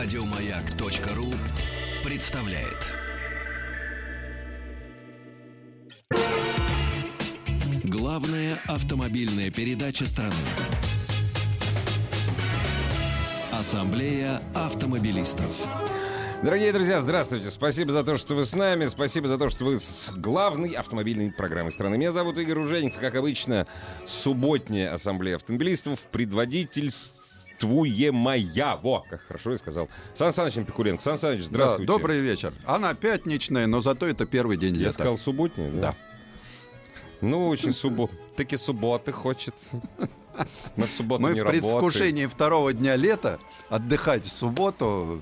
Радиомаяк.ру представляет. Главная автомобильная передача страны. Ассамблея автомобилистов. Дорогие друзья, здравствуйте. Спасибо за то, что вы с нами. Спасибо за то, что вы с главной автомобильной программой страны. Меня зовут Игорь Ужеников. Как обычно, субботняя ассамблея автомобилистов предводительствуемая. Во, как хорошо я сказал. Сан Саныч Пикуленко. Сан Саныч, здравствуйте. Да, добрый вечер. Она пятничная, но зато это первый день лета. Я сказал субботняя, да? Да. Ну, очень суббот. Таки субботы хочется. Мы в субботу Мы не в работаем. предвкушении второго дня лета отдыхать в субботу.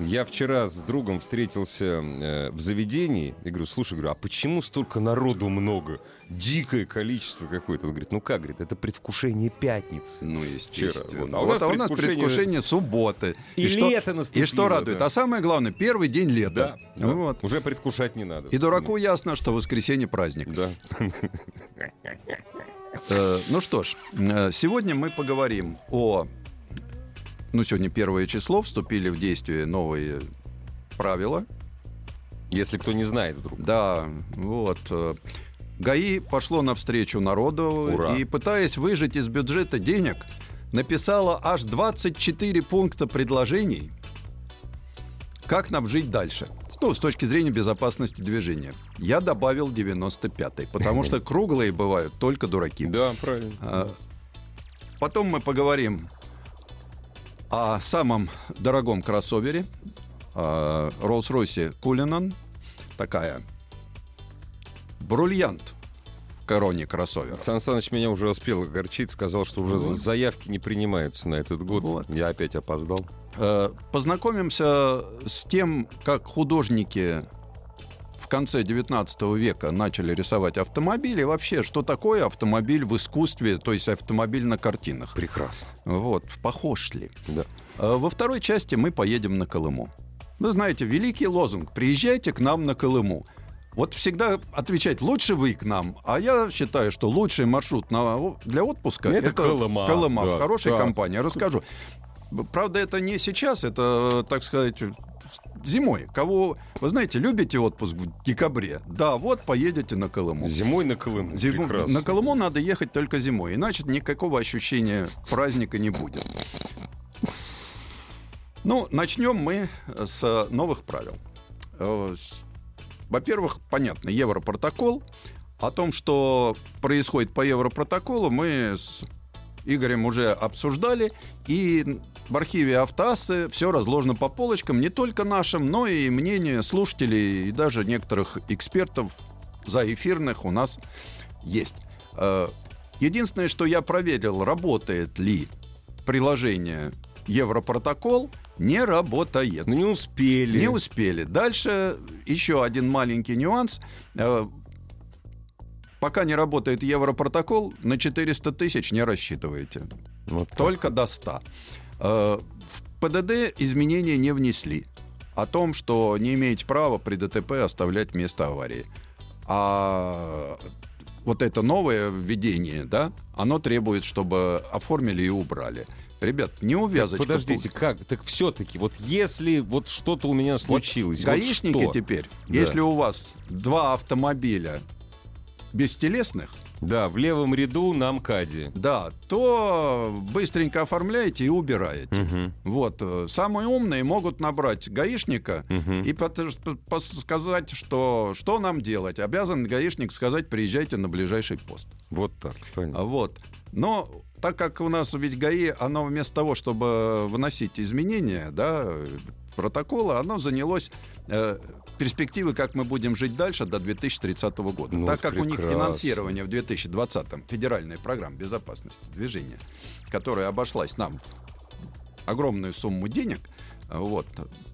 Я вчера с другом встретился э, в заведении и говорю, слушай, говорю, а почему столько народу много? Дикое количество какое-то. Он говорит, ну как, говорит, это предвкушение пятницы. Ну, Вот. естественно. Вот. А А у у нас нас, предвкушение- предвкушение субботы. И что, лето наступило, И что радует? да. А самое главное, первый день лета. Да, да. Вот. Уже предвкушать не надо. И дураку ясно, что воскресенье праздник. Да. Э, ну что ж, э, сегодня мы поговорим о... Ну, сегодня первое число, вступили в действие новые правила. Если кто не знает вдруг. Да, вот. э, ГАИ пошло навстречу народу Ура. и, пытаясь выжать из бюджета денег, написала аж 24 пункта предложений, как нам жить дальше. Ну, с точки зрения безопасности движения. Я добавил 95-й, потому что круглые бывают только дураки. Да, правильно. А, Потом мы поговорим о самом дорогом кроссовере Rolls-Royce Cullinan. Такая бриллиант в короне кроссовера. Сан Саныч меня уже успел огорчить, сказал, что уже Вот. заявки не принимаются на этот год. Вот. Я опять опоздал. Э, Познакомимся с тем, как художники конце 19 века начали рисовать автомобили. Вообще, что такое автомобиль в искусстве, то есть автомобиль на картинах. Прекрасно. Вот, похож ли? Да. А Во второй части мы поедем на Колыму. Вы знаете, великий лозунг «Приезжайте к нам на Колыму». Вот всегда отвечать «лучше вы к нам», а я считаю, что лучший маршрут на, для отпуска Это Колыма. Колыма, Да, в хорошей да. компании. Расскажу. Правда, это не сейчас, это, так сказать, зимой. Кого, вы знаете, любите отпуск в декабре? Да, вот поедете на Колыму. Зимой на Колыму. Зиму- Прекрасно. на Колыму надо ехать только зимой, иначе никакого ощущения праздника не будет. Ну, начнем мы с новых правил. Э, Во-первых, понятно, Европротокол. О том, что происходит по Европротоколу, мы с Игорем уже обсуждали. И в архиве Автоассы все разложено по полочкам, не только нашим, но и мнение слушателей и даже некоторых экспертов заэфирных у нас есть. Э, Единственное, что я проверил, работает ли приложение Европротокол, не работает. Ну не успели. Не успели. Дальше еще один маленький нюанс. Э, Пока не работает Европротокол, на 400 тысяч не рассчитываете. Вот так. Только до 100. Э, В ПДД изменения не внесли. О том, что не имеете права при ДТП оставлять место аварии. А вот это новое введение, да, оно требует, чтобы оформили и убрали. Ребят, не Так, увязочка. подождите, как? Так все-таки, вот если вот что-то у меня Вот случилось, вот гаишники что? теперь, Да. если у вас два автомобиля бестелесных, Да, в левом ряду на МКАДе. да, то быстренько оформляете и убираете. Мгм. Вот. э, Самые умные могут набрать гаишника Мгм. и сказать, что, что нам делать. Обязан гаишник сказать, приезжайте на ближайший пост. Вот так, правильно. А Вот. Но так как у нас ведь ГАИ, оно вместо того, чтобы выносить изменения, да, протокола, оно занялось э, перспективы, как мы будем жить дальше до 2030 года. Ну, так как у них прекрасно. финансирование в 2020-м, федеральная программа безопасности движения, которая обошлась нам огромную сумму денег, вот,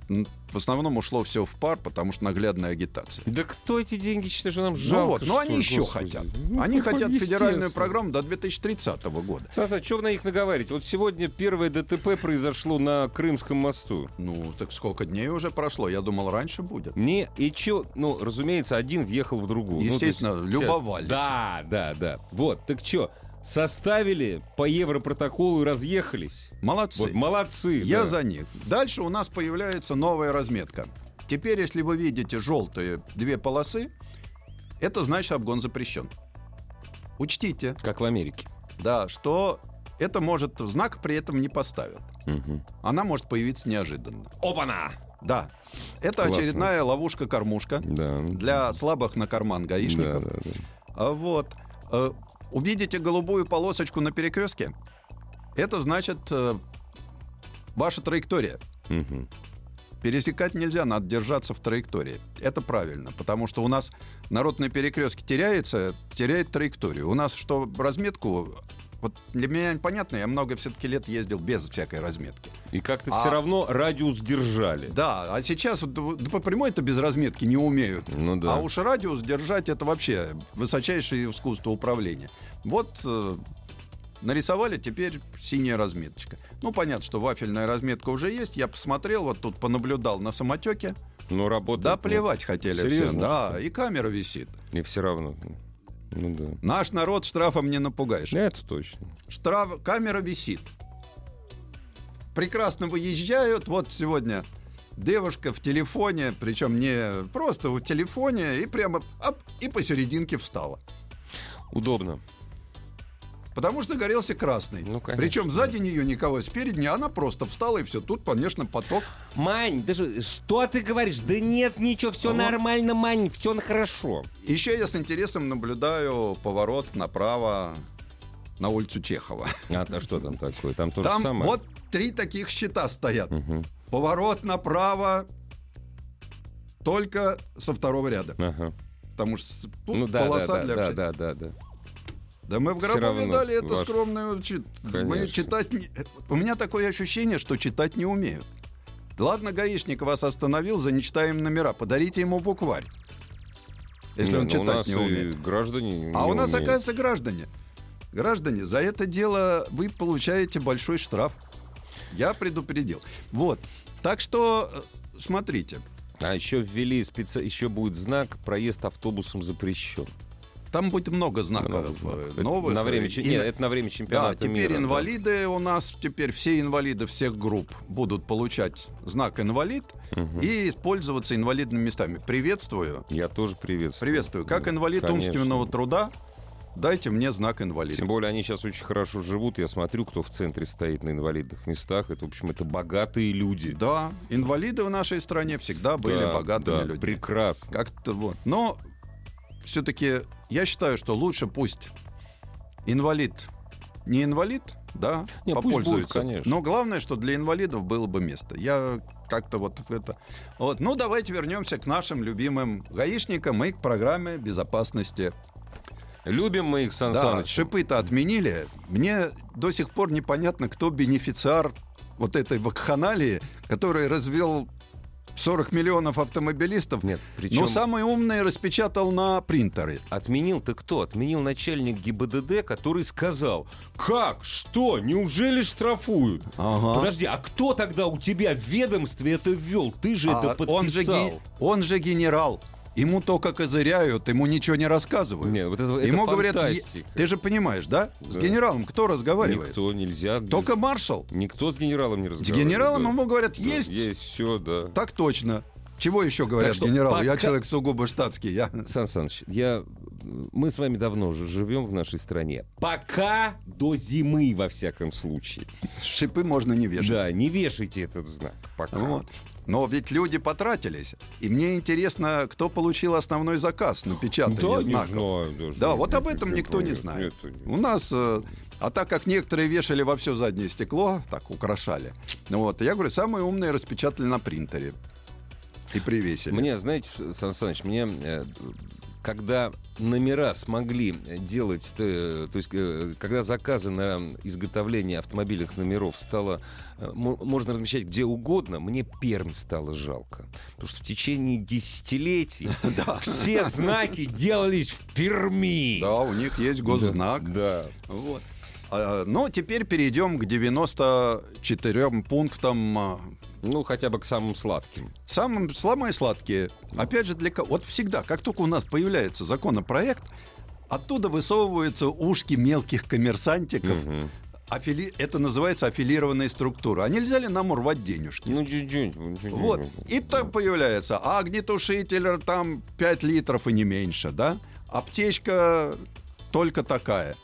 в основном ушло все в пар, потому что наглядная агитация. Да кто эти деньги, что же нам Ну жалко? вот, но что они еще господи? хотят. Ну, Они хотят федеральную естественно. программу до 2030 года. Саса, что на них наговариваете? Вот сегодня первое ДТП произошло на Крымском мосту. Ну, так сколько дней уже прошло? Я думал, раньше будет. Не, и чё, ну, разумеется, один въехал в другую. Ну, то есть- Естественно, любовались. Да, да, да. Вот, так чё, составили по европротоколу и разъехались. Молодцы. Вот молодцы. Я да. за них. Дальше у нас появляется новая разметка. Теперь, если вы видите желтые две полосы, это значит обгон запрещен. Учтите, Как в Америке. да, что это может знак при этом не поставят. Мгм. Она может появиться неожиданно. Опа-на! Да, это Классно. очередная ловушка-кормушка Да. для слабых на карман Да, гаишников. да, да. А Вот. Увидите голубую полосочку на перекрестке? Это значит э, ваша траектория. Мгм. Пересекать нельзя, надо держаться в траектории. Это правильно, потому что у нас народ на перекрестке теряется, теряет траекторию. У нас что, разметку... Вот для меня непонятно, я много все-таки лет ездил без всякой разметки. И как-то А- все равно радиус держали. Да, а сейчас вот, да по прямой это без разметки не умеют. Ну да. А уж радиус держать это вообще высочайшее искусство управления. Вот э, нарисовали теперь синяя разметочка. Ну, понятно, что вафельная разметка уже есть. Я посмотрел, вот тут понаблюдал на самотеке. Ну, работает. Да, ну, плевать хотели Серьезно? все. Да, и камера висит. И все равно. Ну да. Наш народ штрафом не напугаешь. Это точно. Штраф, камера висит. Прекрасно выезжают. Вот сегодня девушка в телефоне, причем не просто в телефоне, и прямо оп, и посерединке встала. Удобно. Потому что горелся красный. Ну, конечно. Причем сзади нее никого, спереди не, она просто встала, и все. Тут, конечно, поток. Мань, даже что ты говоришь? Да нет, ничего, все Вот. нормально, Мань, все хорошо. Еще я с интересом наблюдаю поворот направо на улицу Чехова. А, а что там такое? Там то же Там самое. вот три таких щита стоят. Мгм. Поворот направо только со второго ряда. Ага. Потому что тут Ну да, да, полоса да, для да, да, да, да. Да мы в Всё Гробове равно дали это ваш- скромное... чит- Мы читать... не- У меня такое ощущение, что читать не умеют. Ладно, гаишник вас остановил за нечитаемые номера. Подарите ему букварь. Если Не, он ну, читать не умеет. граждане А не у нас, умеют. оказывается, граждане. Граждане, за это дело вы получаете большой штраф. Я предупредил. Вот. Так что, э, смотрите. А еще ввели специ... еще будет знак «Проезд автобусом запрещен». Там будет много знаков Много э, знаков. Это новых. на время, э, и нет, это на время Да, чемпионата теперь мира, да. инвалиды у нас, теперь все инвалиды всех групп будут получать знак инвалид Мгм. и использоваться инвалидными местами. Приветствую. Я тоже приветствую. Приветствую. Как Да, инвалид конечно. умственного труда, дайте мне знак инвалида. Тем более они сейчас очень хорошо живут. Я смотрю, кто в центре стоит на инвалидных местах. Это, в общем, это богатые люди. Да, инвалиды в нашей стране всегда были Да, богатыми да, людьми. Прекрасно. Как-то вот. Но все-таки я считаю, что лучше пусть инвалид не инвалид, да, Не, попользуется. будет, конечно. Но главное, что для инвалидов было бы место. Я как-то вот в это. Вот. Ну, давайте вернемся к нашим любимым гаишникам и к программе безопасности. Любим мы их, Сан Да, Саныч. шипы-то отменили. Мне до сих пор непонятно, кто бенефициар вот этой вакханалии, который развел 40 миллионов автомобилистов. Нет, причем Но самый умный распечатал на принтеры. отменил-то кто? Отменил начальник ГИБДД, который сказал, как, что, неужели штрафуют? Ага. Подожди, а кто тогда у тебя в ведомстве это ввел? Ты же А это подписал. он, же он же генерал. Ему только козыряют, ему ничего не рассказывают. Нет, вот это, это ему говорят, «Е- фантастика. ты же понимаешь, да? С Да. генералом кто разговаривает? Никто, нельзя. Только маршал. Никто с генералом не С разговаривает. генералом да. ему говорят, Да, есть, Есть, все, да. так точно. Чего еще говорят что генералу? Я пока- человек сугубо штатский. Я... Сан Саныч, я... мы с вами давно уже живем в нашей стране. Пока до зимы, во всяком случае. Шипы можно не вешать. Да, не вешайте этот знак. Пока. Вот. Но ведь люди потратились. И мне интересно, кто получил основной заказ на печатание Да, не знаков. знаю даже. Да, вот Нет, об этом никто не знает. нет, нет. У нас, э, а так как некоторые вешали во все заднее стекло, так украшали, ну вот, я говорю, самые умные распечатали на принтере и привесили. Мне, знаете, Сан Саныч, мне э, когда номера смогли делать, э, то есть э, когда заказы на изготовление автомобильных номеров стало, э, мо- можно размещать где угодно, мне Пермь стало жалко. Потому что в течение десятилетий все знаки делались в Перми. Да, у них есть госзнак. Да. Вот. А, Но теперь перейдем к 94 пунктам а, Ну, хотя бы к самым сладким. Самым, самые сладкие. Опять же, для кого? Вот всегда, как только у нас появляется законопроект, оттуда высовываются ушки мелких коммерсантиков. Мгм. Афили- Это называется аффилированная структура. А нельзя ли нам урвать денежки? Ну, чуть-чуть. чуть-чуть. Вот. И там появляется а огнетушитель там 5 литров и не меньше, да? Аптечка только такая.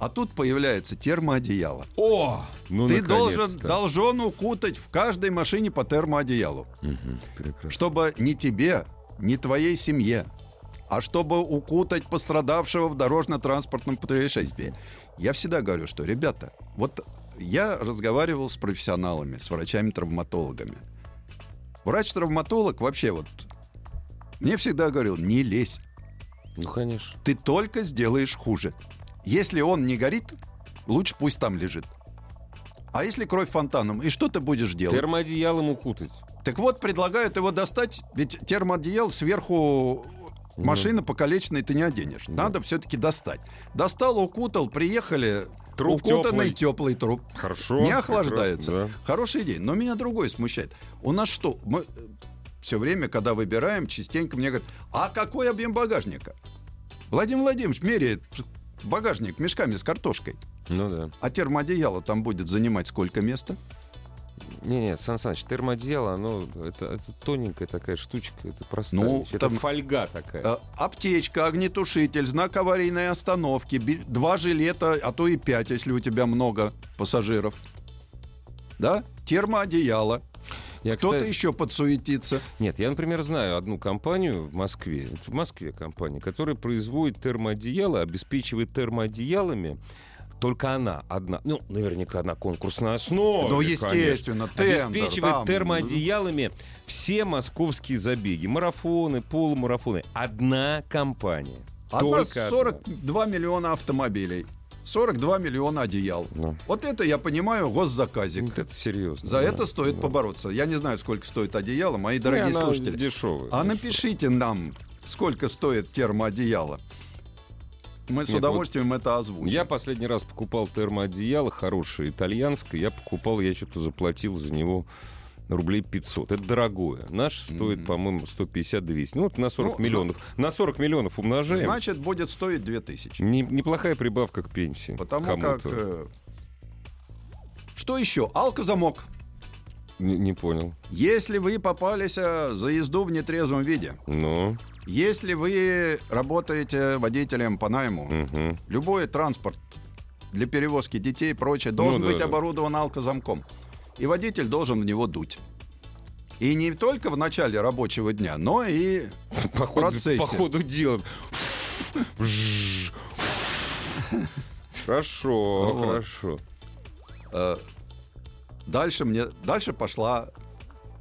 А тут появляется термоодеяло. О! Ну, Ты должен, должен укутать в каждой машине по термоодеялу. Прекрасно. Чтобы не тебе, не твоей семье, а чтобы укутать пострадавшего в дорожно-транспортном происшествии. Я всегда говорю, что, ребята, вот я разговаривал с профессионалами, с врачами-травматологами. Врач-травматолог вообще вот мне всегда говорил, не лезь, Ну, конечно. ты только сделаешь хуже. Если он не горит, лучше пусть там лежит. А если кровь фонтаном, и что ты будешь делать? Термоодеялом укутать. Так вот, предлагают его достать, ведь термоодеял сверху Ну. машина покалеченной ты не оденешь. Надо все-таки достать. Достал, укутал, приехали, Труп укутанный теплый. теплый труп. Хорошо. не охлаждается. прекрасно, Хорошая идея. Но меня другое смущает. У нас что? Мы все время, когда выбираем, частенько мне говорят, а какой объем багажника? Владимир Владимирович меряет багажник мешками с картошкой. Ну да. А термоодеяло там будет занимать сколько места? Не-не, Сан Саныч, термоодеяло, оно это, это тоненькая такая штучка, это простая Ну, вещь. Это там- фольга такая. Э, Аптечка, огнетушитель, знак аварийной остановки, би- два жилета, а то и пять, если у тебя много пассажиров. Да? Термоодеяло. Кто-то кстати- еще подсуетится. Нет, я, например, знаю одну компанию в Москве, в Москве компания, которая производит термоодеяло, обеспечивает термоодеялами только она одна, ну, наверняка на конкурсной основе. Ну, естественно, тендер, Обеспечивает там. термоодеялами все московские забеги, марафоны, полумарафоны. Одна компания. А нас Только одна. 42 миллиона автомобилей. 42 миллиона одеял. Ну, Вот это, я понимаю, госзаказик. вот это серьезно. За да, это стоит да. побороться. Я не знаю, сколько стоит одеяло, мои дорогие Не, слушатели. Дешевая. А дешевая. напишите нам, сколько стоит термоодеяло. Мы с Нет, удовольствием это озвучим. Я последний раз покупал термоодеяло хорошее, итальянское. Я покупал, я что-то заплатил за него рублей 500. Это дорогое. Наш стоит, по-моему, 150-200. Ну, вот на 40 Ну, миллионов. На 40 миллионов умножаем. Значит, будет стоить 2000. Не- неплохая прибавка к пенсии. Потому кому-то. как... э, Что еще? Алкозамок. Не, не понял. Если вы попались э, за езду в нетрезвом виде, Ну, если вы работаете водителем по найму, мгм. любой транспорт для перевозки детей и прочее должен Ну да, быть да. оборудован алкозамком. И водитель должен в него дуть. И не только в начале рабочего дня, но и по, в процессе. по ходу дела. Хорошо, Вот. хорошо. э, дальше мне дальше пошла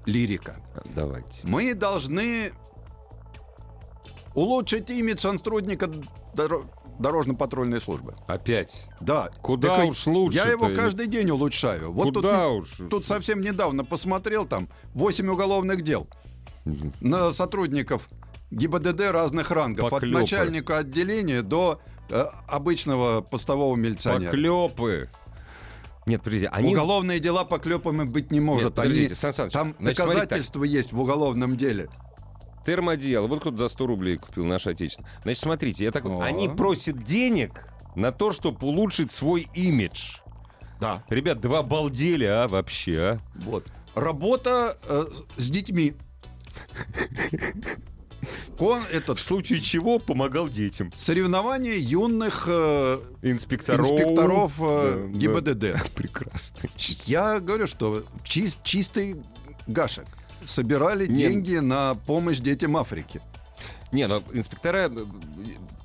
лирика. Давайте. Мы должны улучшить имидж сотрудника доро- дорожно-патрульной службы. Опять. Да. Куда Так уж лучше-то? Я его каждый день улучшаю. Вот тут, Куда уж? тут совсем недавно посмотрел там 8 уголовных дел на сотрудников ГИБДД разных рангов. От Поклёпы. начальника отделения до э, обычного постового милиционера. Поклепы. Нет, подождите, они... Уголовные дела по клепам и быть не может. Нет, подождите, Они- Сан Саныч, там значит, доказательства есть в уголовном деле. Термоодеяло. Вот кто-то за 100 рублей купил наш отечественный. Значит, смотрите, я так... О. Они просят денег на то, чтобы улучшить свой имидж. Да. Ребят, два балдели, а, вообще, а? Вот. Работа э, с детьми. Кон, этот, В случае чего помогал детям. соревнование юных э, Инспекторов. инспекторов э, Да, да. ГИБДД. Прекрасно. Я говорю, что чис- чистый гашек. Собирали Не. деньги на помощь детям Африки. Не, ну инспектора...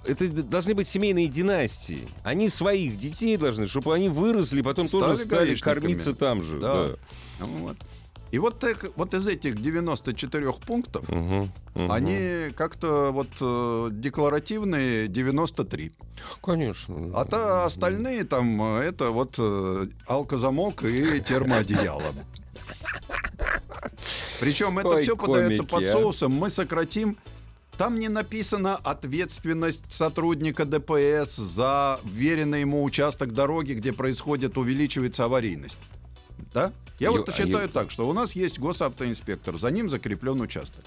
Это должны быть семейные династии. Они своих детей должны, чтобы они выросли, потом тоже Стали стали гаишниками. кормиться там же. Да. да. Вот. И вот, так- вот из этих 94 пунктов Мгм, мгм. они как-то вот э, декларативные 93. Конечно. А то остальные там э, это вот э, алкозамок и термоодеяло. Причем это Ой, все подается под а. соусом. Мы сократим. Там не написано ответственность сотрудника ДПС за вверенный ему участок дороги, где происходит, увеличивается аварийность. Да? Я вот а считаю так, что у нас есть госавтоинспектор, за ним закреплен участок.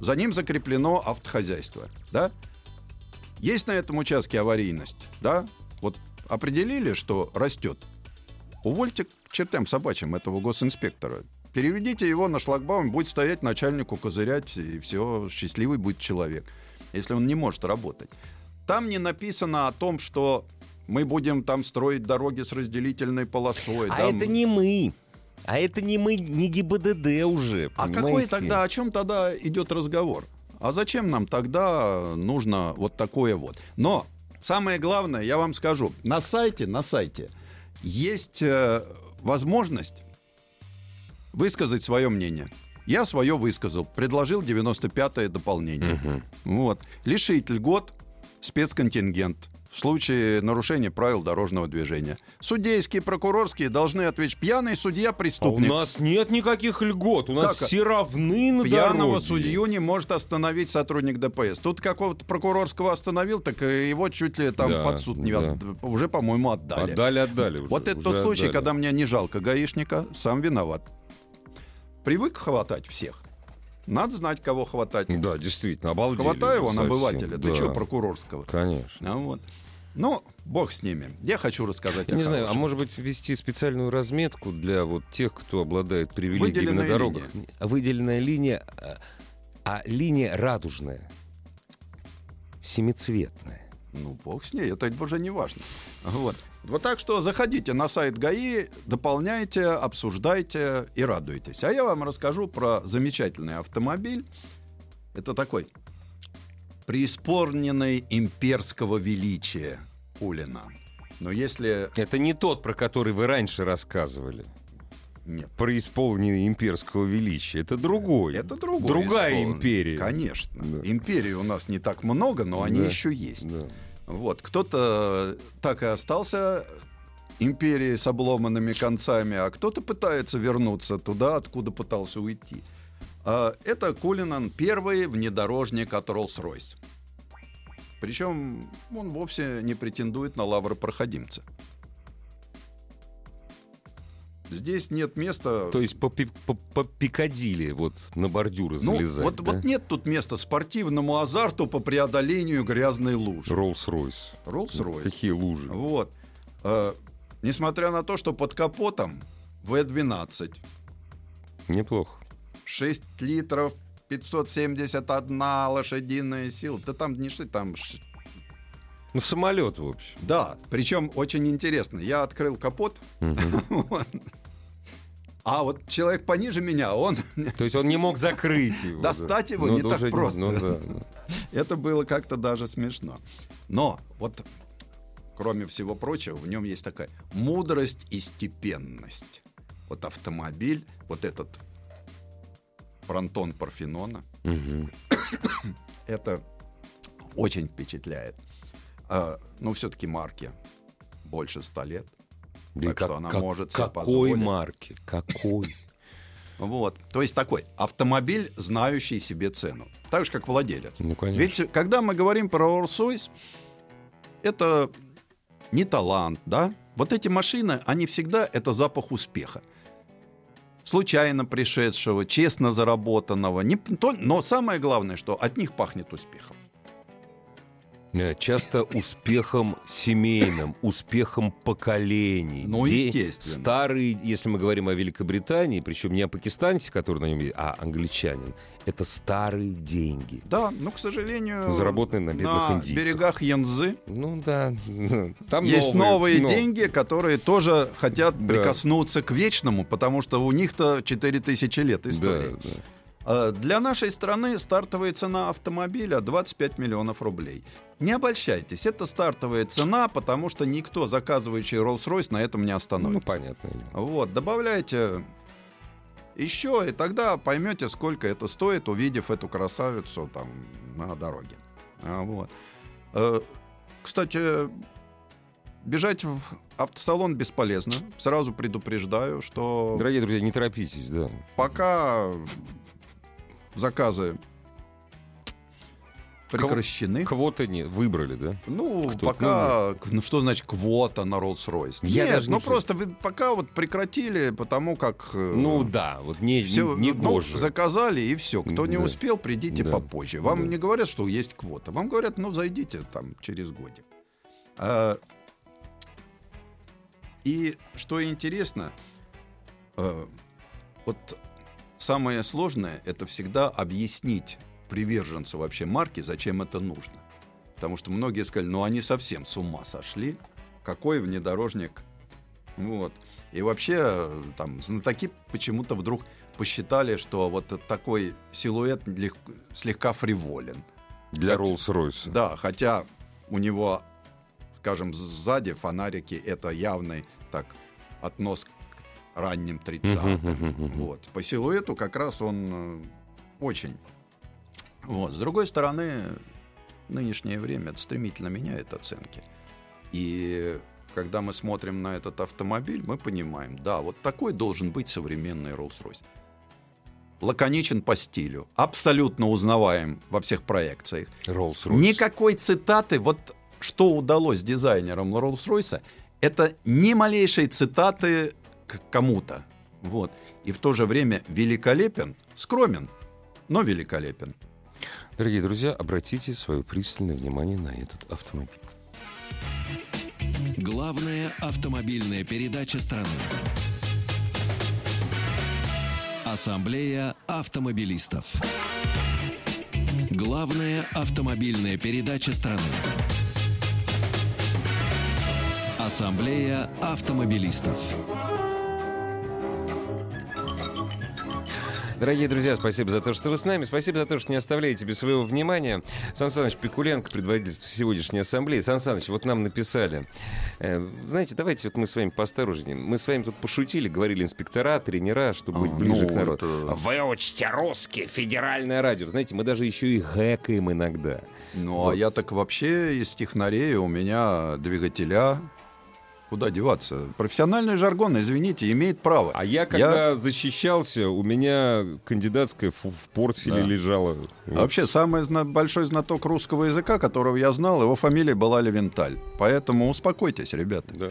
За ним закреплено автохозяйство. Да? Есть на этом участке аварийность, да? Вот определили, что растет. Увольте к чертям собачьим этого госинспектора. Переведите его на шлагбаум, будет стоять начальнику козырять, и все, счастливый будет человек, если он не может работать. Там не написано о том, что мы будем там строить дороги с разделительной полосой. А да, это не мы. А это не мы, не ГИБДД уже. А какой понимаете? тогда, о чем тогда идет разговор? А зачем нам тогда нужно вот такое вот? Но самое главное, я вам скажу, на сайте, на сайте есть э, возможность высказать свое мнение. Я свое высказал, предложил 95-е дополнение. Вот. Лишить льгот спецконтингент в случае нарушения правил дорожного движения. Судейские, прокурорские должны ответить. Пьяный судья А у преступник. нас нет никаких льгот. У нас Как? все равны на Пьяного дороге. судью не может остановить сотрудник ДПС. Тут какого-то прокурорского остановил, так его чуть ли там Да, под суд не да. уже, по-моему, отдали. Отдали, отдали уже. Вот это уже тот случай, отдали. когда мне не жалко гаишника, сам виноват. Привык хватать всех. Надо знать, кого хватать. Да, действительно, обалдели. На совсем. обывателя. Ты Да, что, прокурорского? Конечно. А вот. Ну, бог с ними. Я хочу рассказать Я не знаю, а может быть ввести специальную разметку для вот тех, кто обладает привилегиями на Выделенная дорогах? Выделенная линия, а, а линия радужная, семицветная. Ну, бог с ней, это уже не важно. Вот. Вот так что заходите на сайт ГАИ, дополняйте, обсуждайте и радуйтесь. А я вам расскажу про замечательный автомобиль. Это такой преисполненный имперского величия Улина. Но если... Это не тот, про который вы раньше рассказывали. Нет. Про исполнение имперского величия. Это другой. Это другой Другая империя. Конечно. Да. Империй у нас не так много, но они Да. еще есть. Да. Вот, кто-то так и остался империей с обломанными концами, а кто-то пытается вернуться туда, откуда пытался уйти. А, Это Кулинан первый внедорожник от Rolls-Royce. Причем он вовсе не претендует на лавры проходимца. Здесь нет места... То есть по, по, по Пикадилли вот на бордюры ну, залезать. вот, да? вот нет тут места спортивному азарту по преодолению грязной лужи. Rolls-Royce. Rolls-Royce. Какие лужи. Вот. Э, несмотря на то, что под капотом В12, Неплохо. 6 литров, 571 лошадиная сила. Да там не что там... Ну, самолет, в общем. Да, причем очень интересно. Я открыл капот, вот. А вот человек пониже меня, он... То есть он не мог закрыть его. Достать его Ну, не да так просто. Ну, да. Это было как-то даже смешно. Но вот, кроме всего прочего, в нем есть такая мудрость и степенность. Вот автомобиль, вот этот фронтон Парфенона, это очень впечатляет. А, ну, все-таки марки больше ста лет. Да Так что она может себе какой позволить. марки? Какой? Вот. То есть такой автомобиль, знающий себе цену. Так же, как владелец. Ну, конечно. Ведь когда мы говорим про Rolls-Royce, это не талант, да? Вот эти машины, они всегда это запах успеха. Случайно пришедшего, честно заработанного. Не, то- но самое главное, что от них пахнет успехом. Э, Часто успехом семейным, успехом поколений. Ну, Де- естественно. Старый, если мы говорим о Великобритании, причем не о пакистанце, который на нем есть, а англичанин, это старые деньги. Да, но, к сожалению, Заработанные на бедных индийцах. берегах Янзы Ну да, там есть новые но- деньги, которые тоже хотят Да. прикоснуться к вечному, потому что у них-то 4000 лет Да, истории. да. Э, Для нашей страны стартовая цена автомобиля 25 миллионов рублей. Не обольщайтесь, это стартовая цена, потому что никто, заказывающий Rolls-Royce, на этом не Ну, остановится. понятно. Вот, добавляйте еще, и тогда поймете, сколько это стоит, увидев эту красавицу там на дороге. А, вот. Э, Кстати, бежать в автосалон бесполезно. Сразу предупреждаю, что Дорогие друзья, не торопитесь, да. пока заказы прекращены. Квоты не выбрали, да? Ну, Кто- пока... Ну, что значит квота на Rolls-Royce? Нет, не ну знаю. просто вы пока вот прекратили, потому как... э, Ну да, вот не, все, не, не ну, гоже. заказали и все. Кто не Да. успел, придите Да. попозже. Вам Да. не говорят, что есть квота. Вам говорят, ну зайдите там через годик. А, и что интересно, э, вот самое сложное это всегда объяснить приверженцу вообще марки, зачем это нужно. Потому что многие сказали, ну они совсем с ума сошли. Какой внедорожник? Вот. И вообще там знатоки почему-то вдруг посчитали, что вот такой силуэт лег- слегка фриволен. Для Rolls-Royce. Да, хотя у него, скажем, сзади фонарики это явный так относ к ранним 30-м. Мгм, мгм, мгм. Вот. По силуэту как раз он э, очень. Вот. С другой стороны, нынешнее время стремительно меняет оценки. И когда мы смотрим на этот автомобиль, мы понимаем, да, вот такой должен быть современный Rolls-Royce. Лаконичен по стилю, абсолютно узнаваем во всех проекциях. Rolls-Royce. Никакой цитаты, вот что удалось дизайнерам Rolls-Royce, это ни малейшей цитаты к кому-то. Вот. И в то же время великолепен, скромен, но великолепен. Дорогие друзья, обратите свое пристальное внимание на этот автомобиль. Главная автомобильная передача страны. Ассамблея автомобилистов. Главная автомобильная передача страны. Ассамблея автомобилистов. Дорогие друзья, спасибо за то, что вы с нами. Спасибо за то, что не оставляете без своего внимания. Сан Саныч Пикуленко, предводитель сегодняшней ассамблеи. Сан Саныч, вот нам написали. э, знаете, давайте вот мы с вами поосторожнее. Мы с вами тут пошутили, говорили инспектора, тренера, чтобы быть А, ближе ну, к народу. это- Вы учите русский, федеральное радио. Знаете, мы даже еще и гэкаем иногда. Ну, Вот. а я так вообще из технарей, у меня двигателя. Куда деваться? Профессиональный жаргон, извините, имеет право. А я, когда защищался, у меня кандидатская в, портфеле Да. лежала. А Вообще, самый зна- большой знаток русского языка, которого я знал, его фамилия была Левенталь. Поэтому успокойтесь, ребята. Да.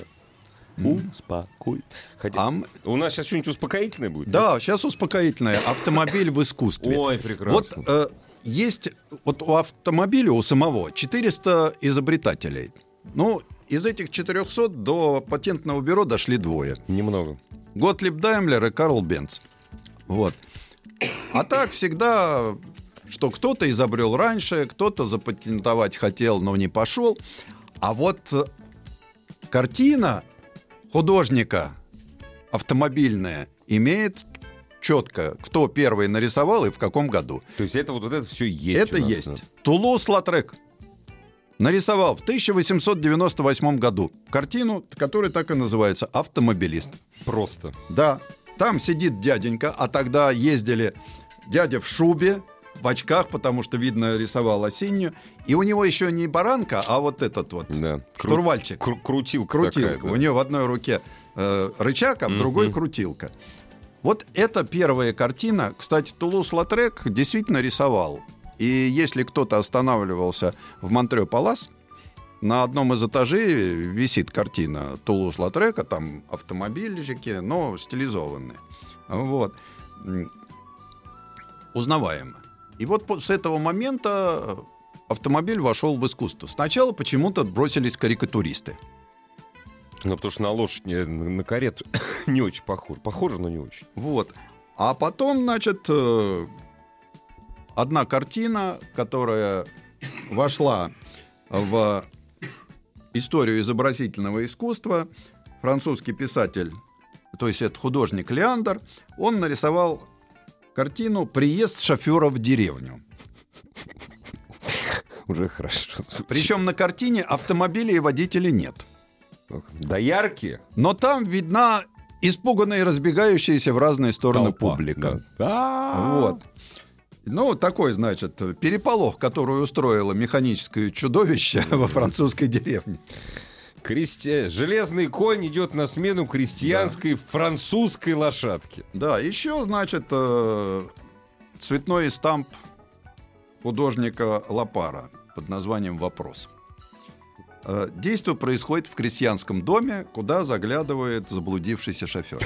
Успокой. Хотя... А м- У нас сейчас что-нибудь успокоительное будет? Да, сейчас успокоительное. Автомобиль в искусстве. Ой, Вот прекрасно. э, есть вот у автомобиля у самого 400 изобретателей. Ну, из этих 400 до патентного бюро дошли двое. Немного. Готлиб Даймлер и Карл Бенц. Вот. А так всегда, что кто-то изобрел раньше, кто-то запатентовать хотел, но не пошел. А вот э, картина художника автомобильная имеет четко, кто первый нарисовал и в каком году. То есть это вот, вот это все есть. Это есть. да. Тулус-Латрек нарисовал в 1898 году картину, которая так и называется «Автомобилист». Просто. Да, там сидит дяденька, а тогда ездили дядя в шубе, в очках, потому что, видно, рисовал осеннюю. И у него еще не баранка, а вот этот вот Да. Штурвальчик. кру- крутилка. крутилка. такая, да. У него в одной руке э, рычаг, а в другой Мгм. крутилка. Вот это первая картина. Кстати, Тулус-Латрек действительно рисовал. И если кто-то останавливался в Монтрео-Палас, на одном из этажей висит картина Тулус-Латрека, там автомобильчики, но стилизованные. Вот. Узнаваемо. И вот с этого момента автомобиль вошел в искусство. Сначала почему-то бросились карикатуристы. Ну, потому что на лошадь, на карету не очень похоже. Похоже, но не очень. Вот. А потом, значит, э, одна картина, которая вошла в историю изобразительного искусства, французский писатель, то есть это художник Леандр, он нарисовал картину «Приезд шофера в деревню». Уже хорошо. Причем на картине автомобилей и водителей нет. Ох, Доярки. Но там видна испуганная и разбегающаяся в разные стороны Толпа, публика. да. Вот. Ну, такой, значит, переполох, который устроило механическое чудовище во французской деревне. Крести- Железный конь идет на смену крестьянской французской лошадке. Да, еще, значит, э, цветной стамп художника Лапара под названием «Вопрос». Э, Действие происходит в крестьянском доме, куда заглядывает заблудившийся шофер.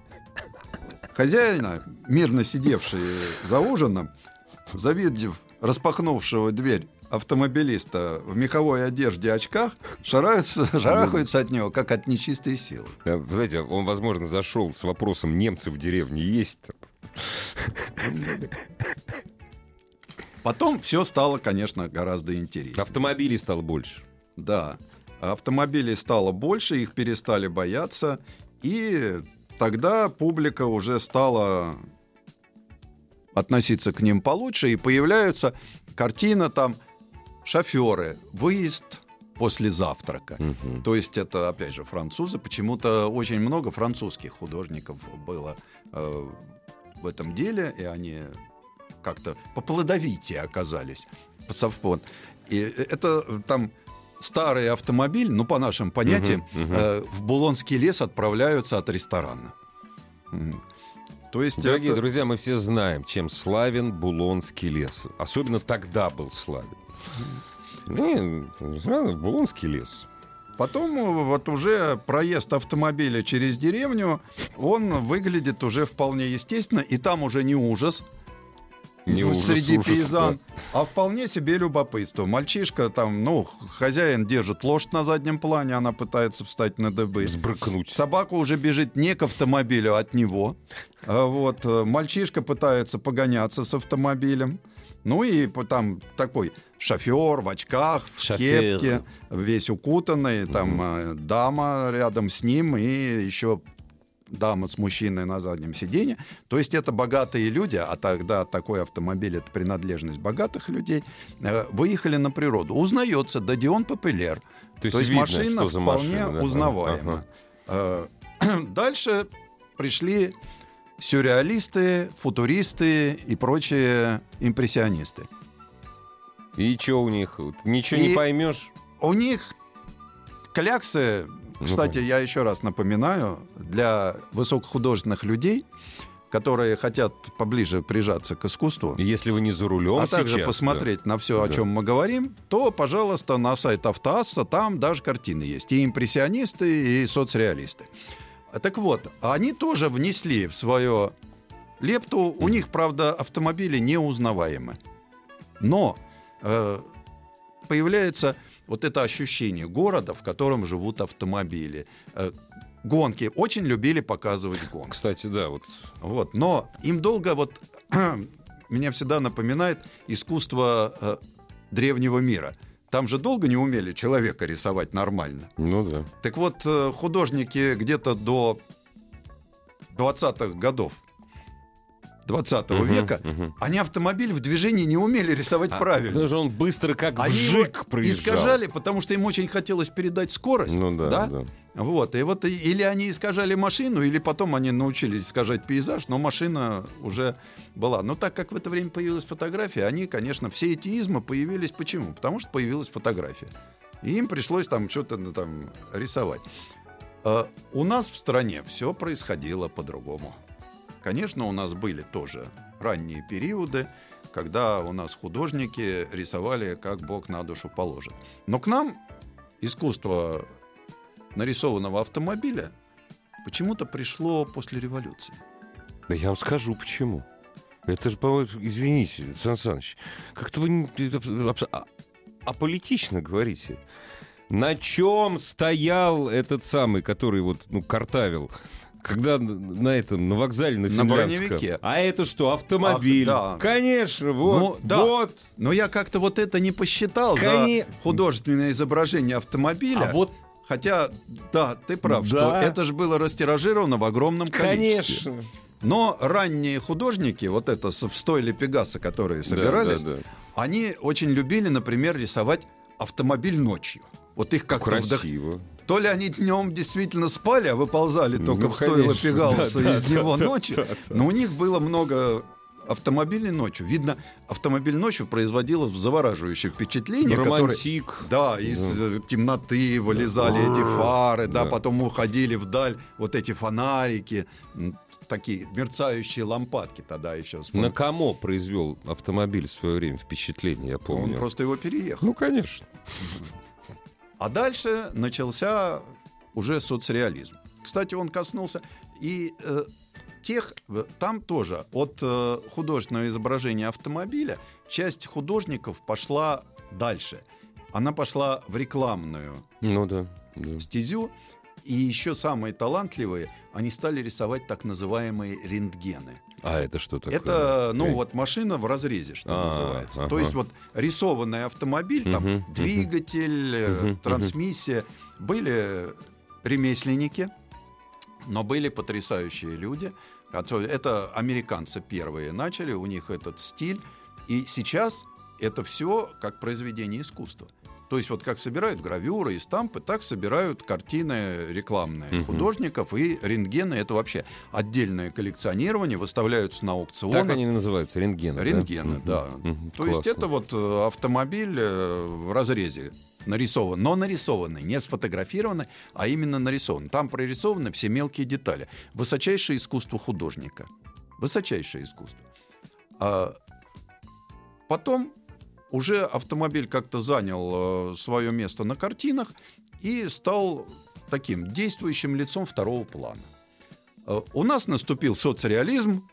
Хозяина, мирно сидевший за ужином, завидев распахнувшего дверь автомобилиста в меховой одежде и очках, шараются, шарахаются от него, как от нечистой силы. Знаете, он, возможно, зашел с вопросом, немцы в деревне есть? Потом все стало, конечно, гораздо интереснее. Автомобилей стало больше. Да, автомобилей стало больше, их перестали бояться, и тогда публика уже стала относиться к ним получше, и появляются картина там шоферы, выезд после завтрака. Мгм. То есть это, опять же, французы. Почему-то очень много французских художников было э, в этом деле, и они как-то поплодовитее оказались. Совпон. И это э, там старый автомобиль, ну, по нашим понятиям, Мгм, мгм. э, в Булонский лес отправляются от ресторана. То есть Дорогие это- друзья, мы все знаем, чем славен Булонский лес. Особенно тогда был славен. Ну, и, Булонский лес. Потом э, вот уже проезд автомобиля через деревню, он выглядит уже вполне естественно, и там уже не ужас, Не ну, ужас, среди ужас, пейзан, а вполне себе любопытство. Мальчишка там, ну, хозяин держит лошадь на заднем плане, она пытается встать на да. дыбы. Взбрыкнуть. Собака уже бежит не к автомобилю, а от него. А Вот. э, Мальчишка пытается погоняться с автомобилем. Ну и там такой шофер в очках, в Шофер. кепке, весь укутанный, там э, дама рядом с ним и еще дама с мужчиной на заднем сиденье. То есть это богатые люди, а тогда такой автомобиль это принадлежность богатых людей, э, выехали на природу. Узнается Дадион Попелер. То есть, То есть видно, машина вполне машина, да? узнаваема. Ага. Э, Дальше пришли сюрреалисты, футуристы и прочие импрессионисты. И что у них? Ничего не И- поймешь. У них кляксы, кстати, понятно. я еще раз напоминаю, для высокохудожественных людей, которые хотят поближе прижаться к искусству, Если вы не за рулем а также сейчас, посмотреть на все, о Да. чем мы говорим, то, пожалуйста, на сайт Автоасса там даже картины есть. И импрессионисты, и соцреалисты. Так вот, они тоже внесли в свое лепту. У них, правда, автомобили неузнаваемы. Но э, появляется вот это ощущение города, в котором живут автомобили. Э, гонки. Очень любили показывать гонки. Кстати, да, вот Вот, но им долго вот меня всегда напоминает искусство э, древнего мира. Там же долго не умели человека рисовать нормально. Ну да. Так вот, э, художники где-то до 20-х годов 20 Мгм, века, мгм. они автомобиль в движении не умели рисовать А, правильно. Даже он быстро как Они вжик проезжал. искажали, потому что им очень хотелось передать скорость. Ну да, да? да. Вот, и вот или они искажали машину, или потом они научились искажать пейзаж, но машина уже была. Но так как в это время появилась фотография, они, конечно, все эти измы появились почему? Потому что появилась фотография. И им пришлось там что-то ну, там рисовать. А у нас в стране все происходило по-другому. Конечно, у нас были тоже ранние периоды, когда у нас художники рисовали, как Бог на душу положит. Но к нам искусство нарисованного автомобиля почему-то пришло после революции. Да я вам скажу, почему. Это же, по-моему, извините, Сан Саныч, как-то вы а- аполитично говорите. На чем стоял этот самый, который вот, ну, картавил, когда на этом, на вокзале на На броневике. А это что, автомобиль? Ах, да. Конечно, вот, Ну, да. вот. Но я как-то вот это не посчитал Коне- за художественное изображение автомобиля. А вот, Хотя, да, ты прав, Да. что это же было растиражировано в огромном количестве. конечно. Но ранние художники, вот это в стойле Пегаса, которые собирались, Да, да, да. они очень любили, например, рисовать автомобиль ночью. Вот их как-то вдох-. То ли они днем действительно спали, а выползали Ну, только в стойло. Пегалуса Да, из да, него да, ночью. да, да. Но у них было много автомобили ночью. Видно, автомобиль ночью производил завораживающее впечатление. Романтик. Да, из э, темноты вылезали эти фары, да, Да. потом уходили вдаль вот эти фонарики, такие мерцающие лампадки тогда еще. На кому произвел автомобиль в свое время впечатление, я Он помню. просто его переехал. Ну, конечно. А дальше начался уже соцреализм. Кстати, он коснулся и э, тех, там тоже от э, художественного изображения автомобиля часть художников пошла дальше. Она пошла в рекламную Ну да. да. стезю. И еще самые талантливые, они стали рисовать так называемые рентгены. А это что такое? Это, ну Эй. вот машина в разрезе, что А, называется. ага. То есть вот рисованный автомобиль, там мгм. двигатель, мгм. трансмиссия. Были ремесленники, но были потрясающие люди. Это американцы первые начали, у них этот стиль. И сейчас это все как произведение искусства. То есть вот как собирают гравюры и стампы, так собирают картины рекламные Мгм. художников и рентгены. Это вообще отдельное коллекционирование, выставляются на аукционах. Так они называются, рентгены. да? Рентгены, Мгм, да. мгм, То есть классно. это вот э, автомобиль э, в разрезе нарисован, но нарисованный, не сфотографированный, а именно нарисован. Там прорисованы все мелкие детали. Высочайшее искусство художника. Высочайшее искусство. А потом уже автомобиль как-то занял свое место на картинах и стал таким действующим лицом второго плана. Э, У нас наступил соцреализм,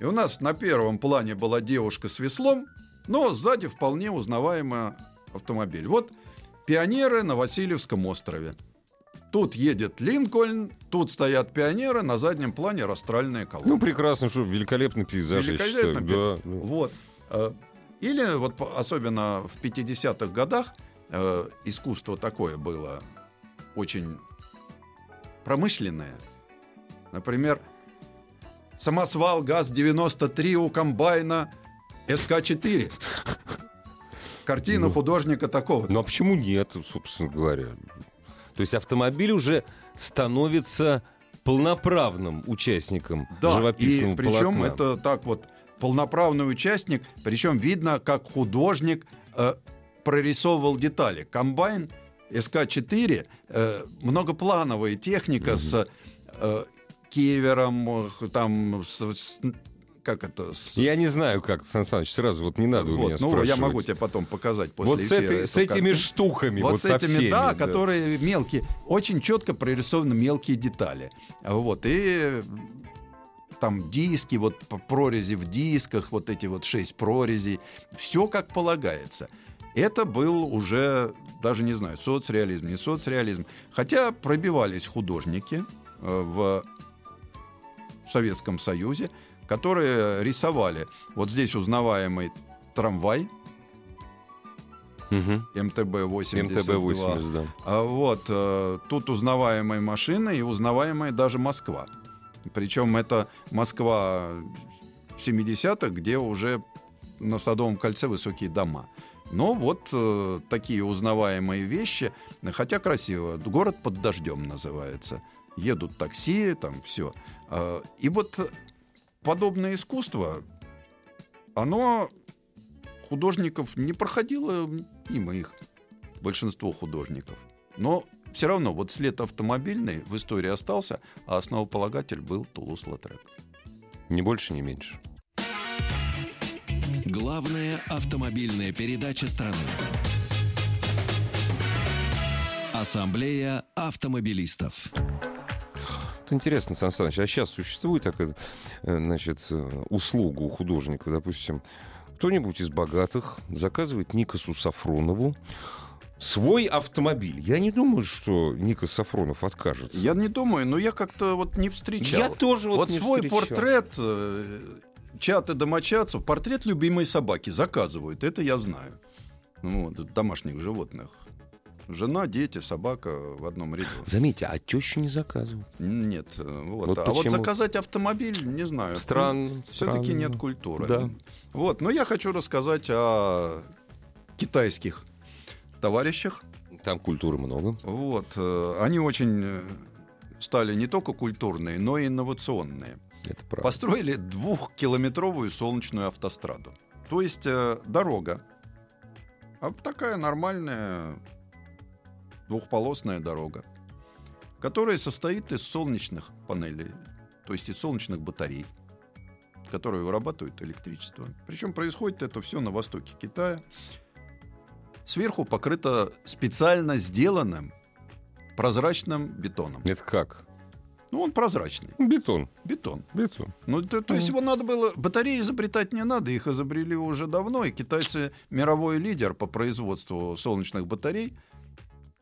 и у нас на первом плане была девушка с веслом, но сзади вполне узнаваемый автомобиль. Вот пионеры на Васильевском острове. Тут едет Линкольн, тут стоят пионеры, на заднем плане растральная колонна. Ну, прекрасно, что великолепный пейзаж, я Великолепно. считаю. Да, ну. Вот. Или вот особенно в 50-х годах э, искусство такое было очень промышленное. Например, самосвал ГАЗ-93 у комбайна СК-4. Картина Ну. художника такого. Ну, а почему нет, собственно говоря? То есть автомобиль уже становится полноправным участником Да, и живописного причем полотна. это так вот полноправный участник, причем видно, как художник э, прорисовывал детали. Комбайн СК-4, э, многоплановая техника с э, кевером, э, там, с- с- как это, с- Я не знаю, как, Сан Саныч, сразу вот не надо у вот, меня ну, я спрашивать. могу тебе потом показать после Вот с, эфира этой- эту с этими картину. штуками, Вот, вот, с этими, всеми, да, которые мелкие, очень четко прорисованы мелкие детали. Вот, и там диски, вот прорези в дисках, вот эти вот шесть прорезей, все как полагается. Это был уже, даже не знаю, соцреализм, не соцреализм. Хотя пробивались художники э, в Советском Союзе, которые рисовали. Вот здесь узнаваемый трамвай Мгм. МТБ-82. МТБ-80, да. А Вот, э, тут узнаваемая машина и узнаваемая даже Москва. Причем это Москва 70-х, где уже на Садовом кольце высокие дома. Но вот э, такие узнаваемые вещи, хотя красиво. Город под дождем называется. Едут такси, там все. И вот подобное искусство, оно художников не проходило мимо их, большинство художников. Но все равно вот след автомобильный в истории остался, а основополагатель был Тулус-Латрек. Ни больше, ни меньше. Главная автомобильная передача страны. Ассамблея автомобилистов. Вот интересно, Сан Саныч, а сейчас существует такая, э, значит, э, услуга у художника, допустим, кто-нибудь из богатых заказывает Никосу Сафронову свой автомобиль. Я не думаю, что Никос Сафронов откажется. Я не думаю, но я как-то вот не встречал. Я тоже вот, вот не свой встречал. портрет э, чаты домочадцев, портрет любимой собаки заказывают, это я знаю. Ну, вот, домашних животных. Жена, дети, собака в одном ряду. Заметьте, а тещу не заказывают. Нет, э, вот. Вот а вот почему? заказать автомобиль, не знаю. Странно. Все-таки нет культуры. Да. Вот, но я хочу рассказать о китайских товарищах. Там культуры много. Вот, э, они очень э, стали не только культурные, но и инновационные. Это правда. Построили двухкилометровую солнечную автостраду. То есть э, дорога, а такая нормальная двухполосная дорога, которая состоит из солнечных панелей, то есть из солнечных батарей, которые вырабатывают электричество. Причем происходит это все на востоке Китая. Сверху покрыто специально сделанным прозрачным бетоном. Это как? Ну, он прозрачный. Бетон. Бетон. Бетон. Ну, то, то есть его надо было... Батареи изобретать не надо, их изобрели уже давно, и китайцы мировой лидер по производству солнечных батарей.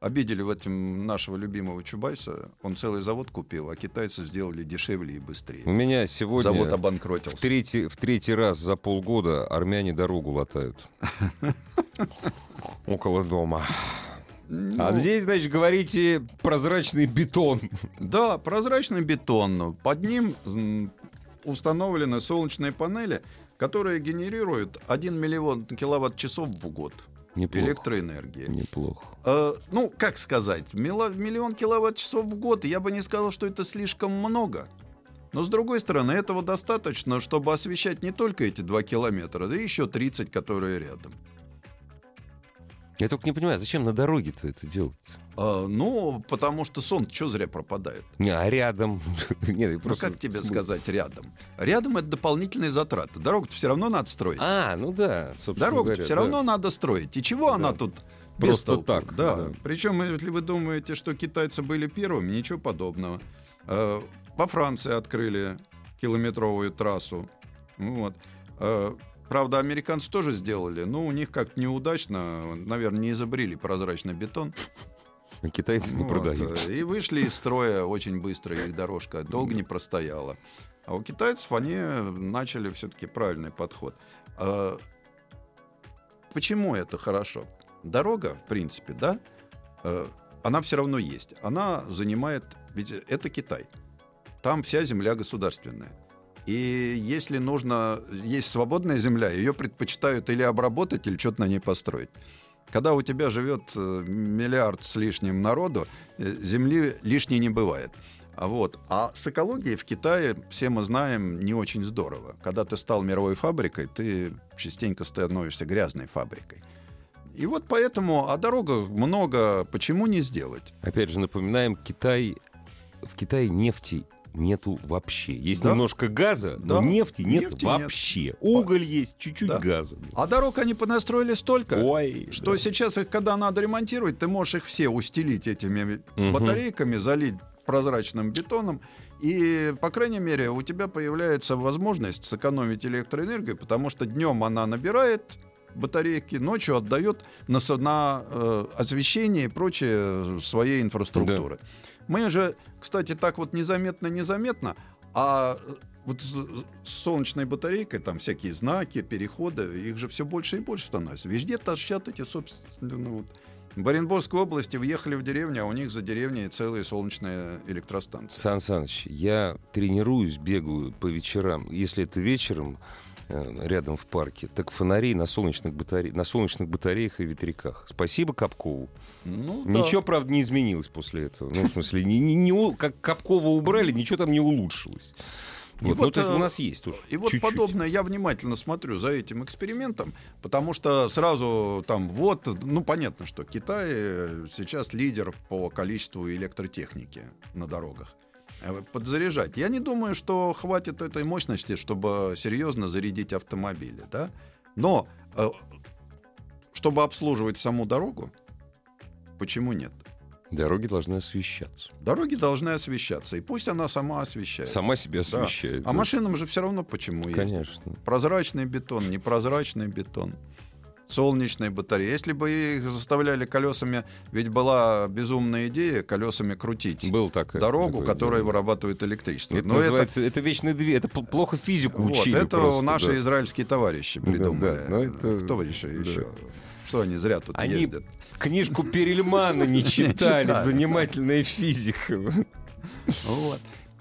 Обидели в этом нашего любимого Чубайса. Он целый завод купил, а китайцы сделали дешевле и быстрее. У меня сегодня Завод в обанкротился. третий, в третий раз за полгода армяне дорогу латают. Около дома. Ну, А здесь, значит, говорите прозрачный бетон. Да, прозрачный бетон. Под ним установлены солнечные панели, которые генерируют 1 миллион киловатт-часов в год Неплохо. электроэнергии. Неплохо. Э, ну, как сказать, миллион киловатт-часов в год, я бы не сказал, что это слишком много. Но, с другой стороны, этого достаточно, чтобы освещать не только эти два километра, да и еще 30, которые рядом. Я только не понимаю, зачем на дороге-то это делать? А, ну, потому что солнце что зря пропадает? Не, а рядом? Нет, Ну, просто как тебе сказать рядом? Рядом это дополнительные затраты. Дорогу-то все равно надо строить. А, ну да, собственно Дорогу говоря, все да. равно надо строить. И чего она тут без Просто толку? так, Да. да. Причем, если вы думаете, что китайцы были первыми, ничего подобного. Э, Во Франции открыли километровую трассу. Вот. Э, Правда, американцы тоже сделали, но у них как-то неудачно, наверное, не изобрели прозрачный бетон. А Китайцы не Вот, продают. э, И вышли из строя очень быстро, их дорожка долго не простояла. А у китайцев они начали все-таки правильный подход. А Почему это хорошо? Дорога, в принципе, да, э, она все равно есть. Она занимает, ведь это Китай. Там вся земля государственная. И если нужно, есть свободная земля, ее предпочитают или обработать, или что-то на ней построить. Когда у тебя живет э, миллиард с лишним народу, э, земли лишней не бывает. А, вот. а с экологией в Китае, все мы знаем, не очень здорово. Когда ты стал мировой фабрикой, ты частенько становишься грязной фабрикой. И вот поэтому о дорогах много. Почему не сделать? Опять же, напоминаем, Китай... В Китае нефти нету вообще. Есть Да. немножко газа, Да. но нефти нет Нефти нет. вообще. Уголь есть, чуть-чуть Да. газа. А дорог они понастроили столько, Ой, что да. сейчас их, когда надо ремонтировать, ты можешь их все устелить этими Мгм. батарейками, залить прозрачным бетоном. И, по крайней мере, у тебя появляется возможность сэкономить электроэнергию, потому что днем она набирает батарейки, ночью отдает на, на э, освещение и прочее своей инфраструктуры. Мы же, кстати, так вот незаметно-незаметно, а э, вот с, солнечной батарейкой там всякие знаки, переходы, их же все больше и больше становится. Везде торчат эти, собственно, ну, вот. В Оренбургской области въехали в деревню, а у них за деревней целые солнечные электростанции. Сан Саныч, я тренируюсь, бегаю по вечерам. Если это вечером рядом в парке, так фонари на солнечных, батаре... на солнечных батареях и ветряках. Спасибо Капкову. Ну, да. Ничего, правда, не изменилось после этого. Ну, в смысле, не, не- не как Капкова убрали, ничего там не улучшилось. И Вот, ну, вот, э, у нас есть тоже. И вот чуть-чуть. подобное я внимательно смотрю за этим экспериментом, потому что сразу там вот, ну понятно, что Китай э, сейчас лидер по количеству электротехники на дорогах. Э, Подзаряжать. Я не думаю, что хватит этой мощности, чтобы серьезно зарядить автомобили, да. Но э, чтобы обслуживать саму дорогу, почему нет? Дороги должны освещаться. Дороги должны освещаться, и пусть она сама освещает. Сама себя Да. освещает. А да. машинам же все равно почему ездить. Конечно. Прозрачный бетон, непрозрачный бетон, солнечные батареи. Если бы их заставляли колесами, ведь была безумная идея колесами крутить Был такая. дорогу, которая дело. вырабатывает электричество. Это Но это, это, вечные две. Это плохо физику вот, учили. это просто, наши да. израильские товарищи Да, придумали. да, но это- Кто еще? да. еще? Что они зря тут Они ездят? Книжку Перельмана не читали. читали. Занимательная физика. Вот.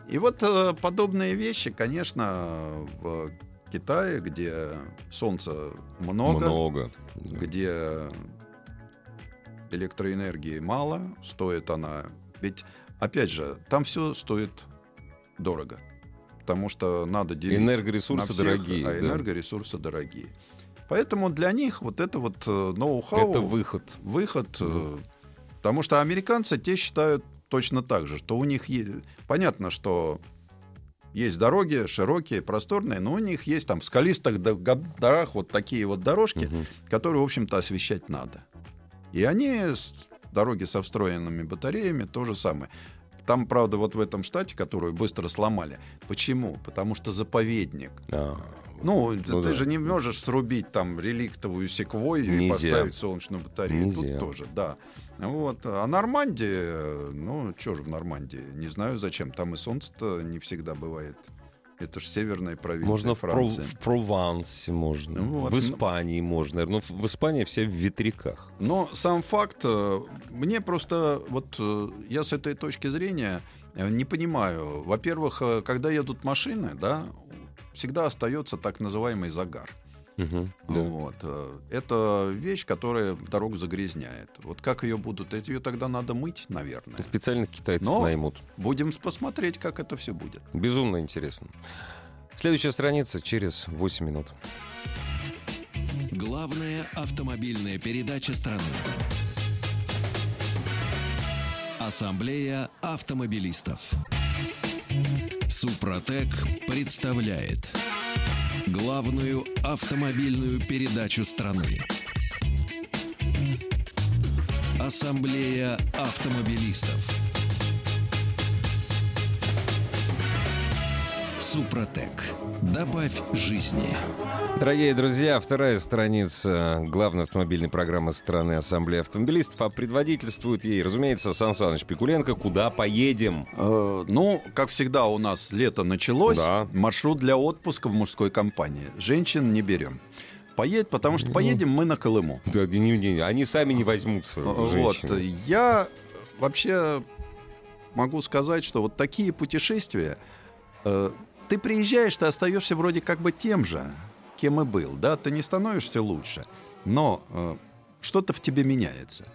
И вот э, подобные вещи, конечно, в Китае, где солнца много, Много. Да. где электроэнергии мало, стоит она... Ведь, опять же, там все стоит дорого. потому что надо делить Энергоресурсы всех, дорогие. а да. энергоресурсы дорогие. Поэтому для них вот это вот э, ноу-хау, Это выход. выход, э, потому что американцы те считают точно так же, что у них понятно, что есть дороги широкие, просторные, но у них есть там в скалистых горах вот такие вот дорожки, Мгм. которые, в общем-то, освещать надо. И они, дороги со встроенными батареями, то же самое. Там, правда, вот в этом штате, которую быстро сломали. Почему? Потому что заповедник. А, Ну, Ну ты да. же не можешь срубить там реликтовую секвойю и поставить солнечную батарею. Нельзя. Тут тоже, да. Вот. А Нормандия, ну, что же в Нормандии? Не знаю зачем. Там и солнце-то не всегда бывает. Это же северная провинция Можно в, Пров- Франции. в Провансе можно, Ну вот, в ну- Испании можно. Ну, в Испании все в ветряках. Но сам факт, э, мне просто, вот э, я с этой точки зрения э, не понимаю. Во-первых, когда едут машины, да, всегда остается так называемый загар. Мгм, да. Вот. э, Это вещь, которая дорогу загрязняет. Вот как ее будут? Ее тогда надо мыть, наверное. Специальных китайцев Но- наймут. Будем посмотреть, как это все будет. Безумно интересно. Следующая страница через 8 минут. Главная автомобильная передача страны. Ассамблея автомобилистов. Супротек представляет главную автомобильную передачу страны. Ассамблея автомобилистов. Супротек. Добавь жизни. Дорогие друзья, вторая страница главной автомобильной программы страны Ассамблеи автомобилистов, а предводительствует ей, разумеется, Сан Саныч Пикуленко. Куда поедем? Э, Ну, как всегда, у нас лето началось. Да. Маршрут для отпуска в мужской компании. Женщин не берем. Поедь, потому что поедем мы на Колыму. Да, не- не- не, они сами не возьмутся. Вот, женщины. я вообще могу сказать, что вот такие путешествия, э, ты приезжаешь, ты остаешься вроде как бы тем же, кем и был, да, ты не становишься лучше, но э, что-то в тебе меняется.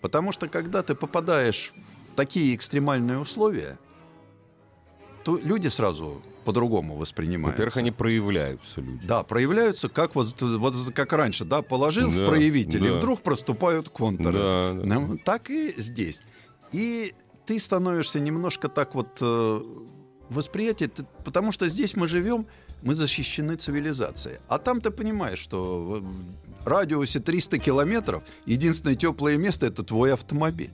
Потому что когда ты попадаешь в такие экстремальные условия, то люди сразу по-другому воспринимаются. Во-первых, они проявляются, люди. Да, проявляются как вот, вот как раньше, да, положил Да, в проявитель, и да. вдруг проступают контуры. Да, да. Ну, так и здесь. И ты становишься немножко так вот э, восприятие, потому что здесь мы живем, мы защищены цивилизацией. А там ты понимаешь, что в радиусе 300 километров единственное теплое место это твой автомобиль.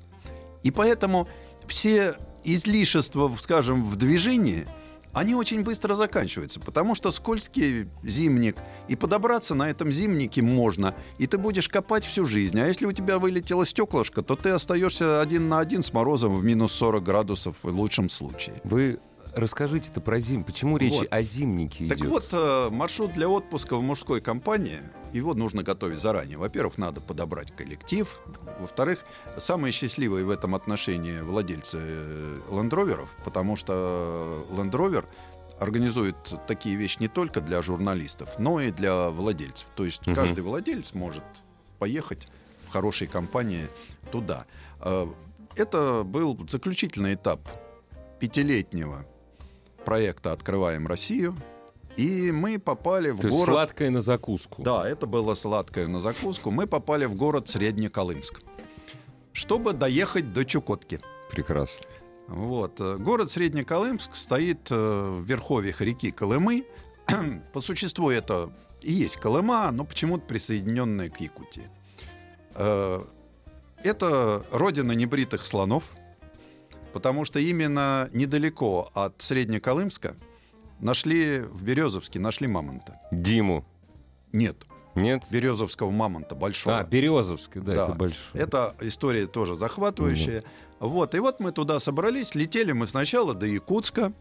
И поэтому все излишества, скажем, в движении, они очень быстро заканчиваются, потому что скользкий зимник, и подобраться на этом зимнике можно, и ты будешь копать всю жизнь. А если у тебя вылетело стеклышко, то ты остаешься один на один с морозом в минус 40 градусов в лучшем случае. Вы расскажите-то про зим. Почему речь Вот. о зимнике Так идет? вот, э, маршрут для отпуска в мужской компании, его нужно готовить заранее. Во-первых, надо подобрать коллектив. Во-вторых, самые счастливые в этом отношении владельцы э, лендроверов, потому что лендровер организует такие вещи не только для журналистов, но и для владельцев. То есть Мгм. каждый владелец может поехать в хорошей компании туда. Э, Это был заключительный этап пятилетнего проекта «Открываем Россию». И мы попали в То город... сладкое на закуску. Да, это было сладкое на закуску. Мы попали в город Среднеколымск, чтобы доехать до Чукотки. Прекрасно. Вот. Город Среднеколымск стоит э, в верховьях реки Колымы. По существу это и есть Колыма, но почему-то присоединенная к Якутии. Э, Это родина небритых слонов, потому что именно недалеко от Среднеколымска нашли в Березовске нашли мамонта. Диму. Нет, Нет? березовского мамонта большого. А, Березовский, да, Да. это большой. Это история тоже захватывающая. Вот, и вот мы туда собрались, летели мы сначала до Якутска,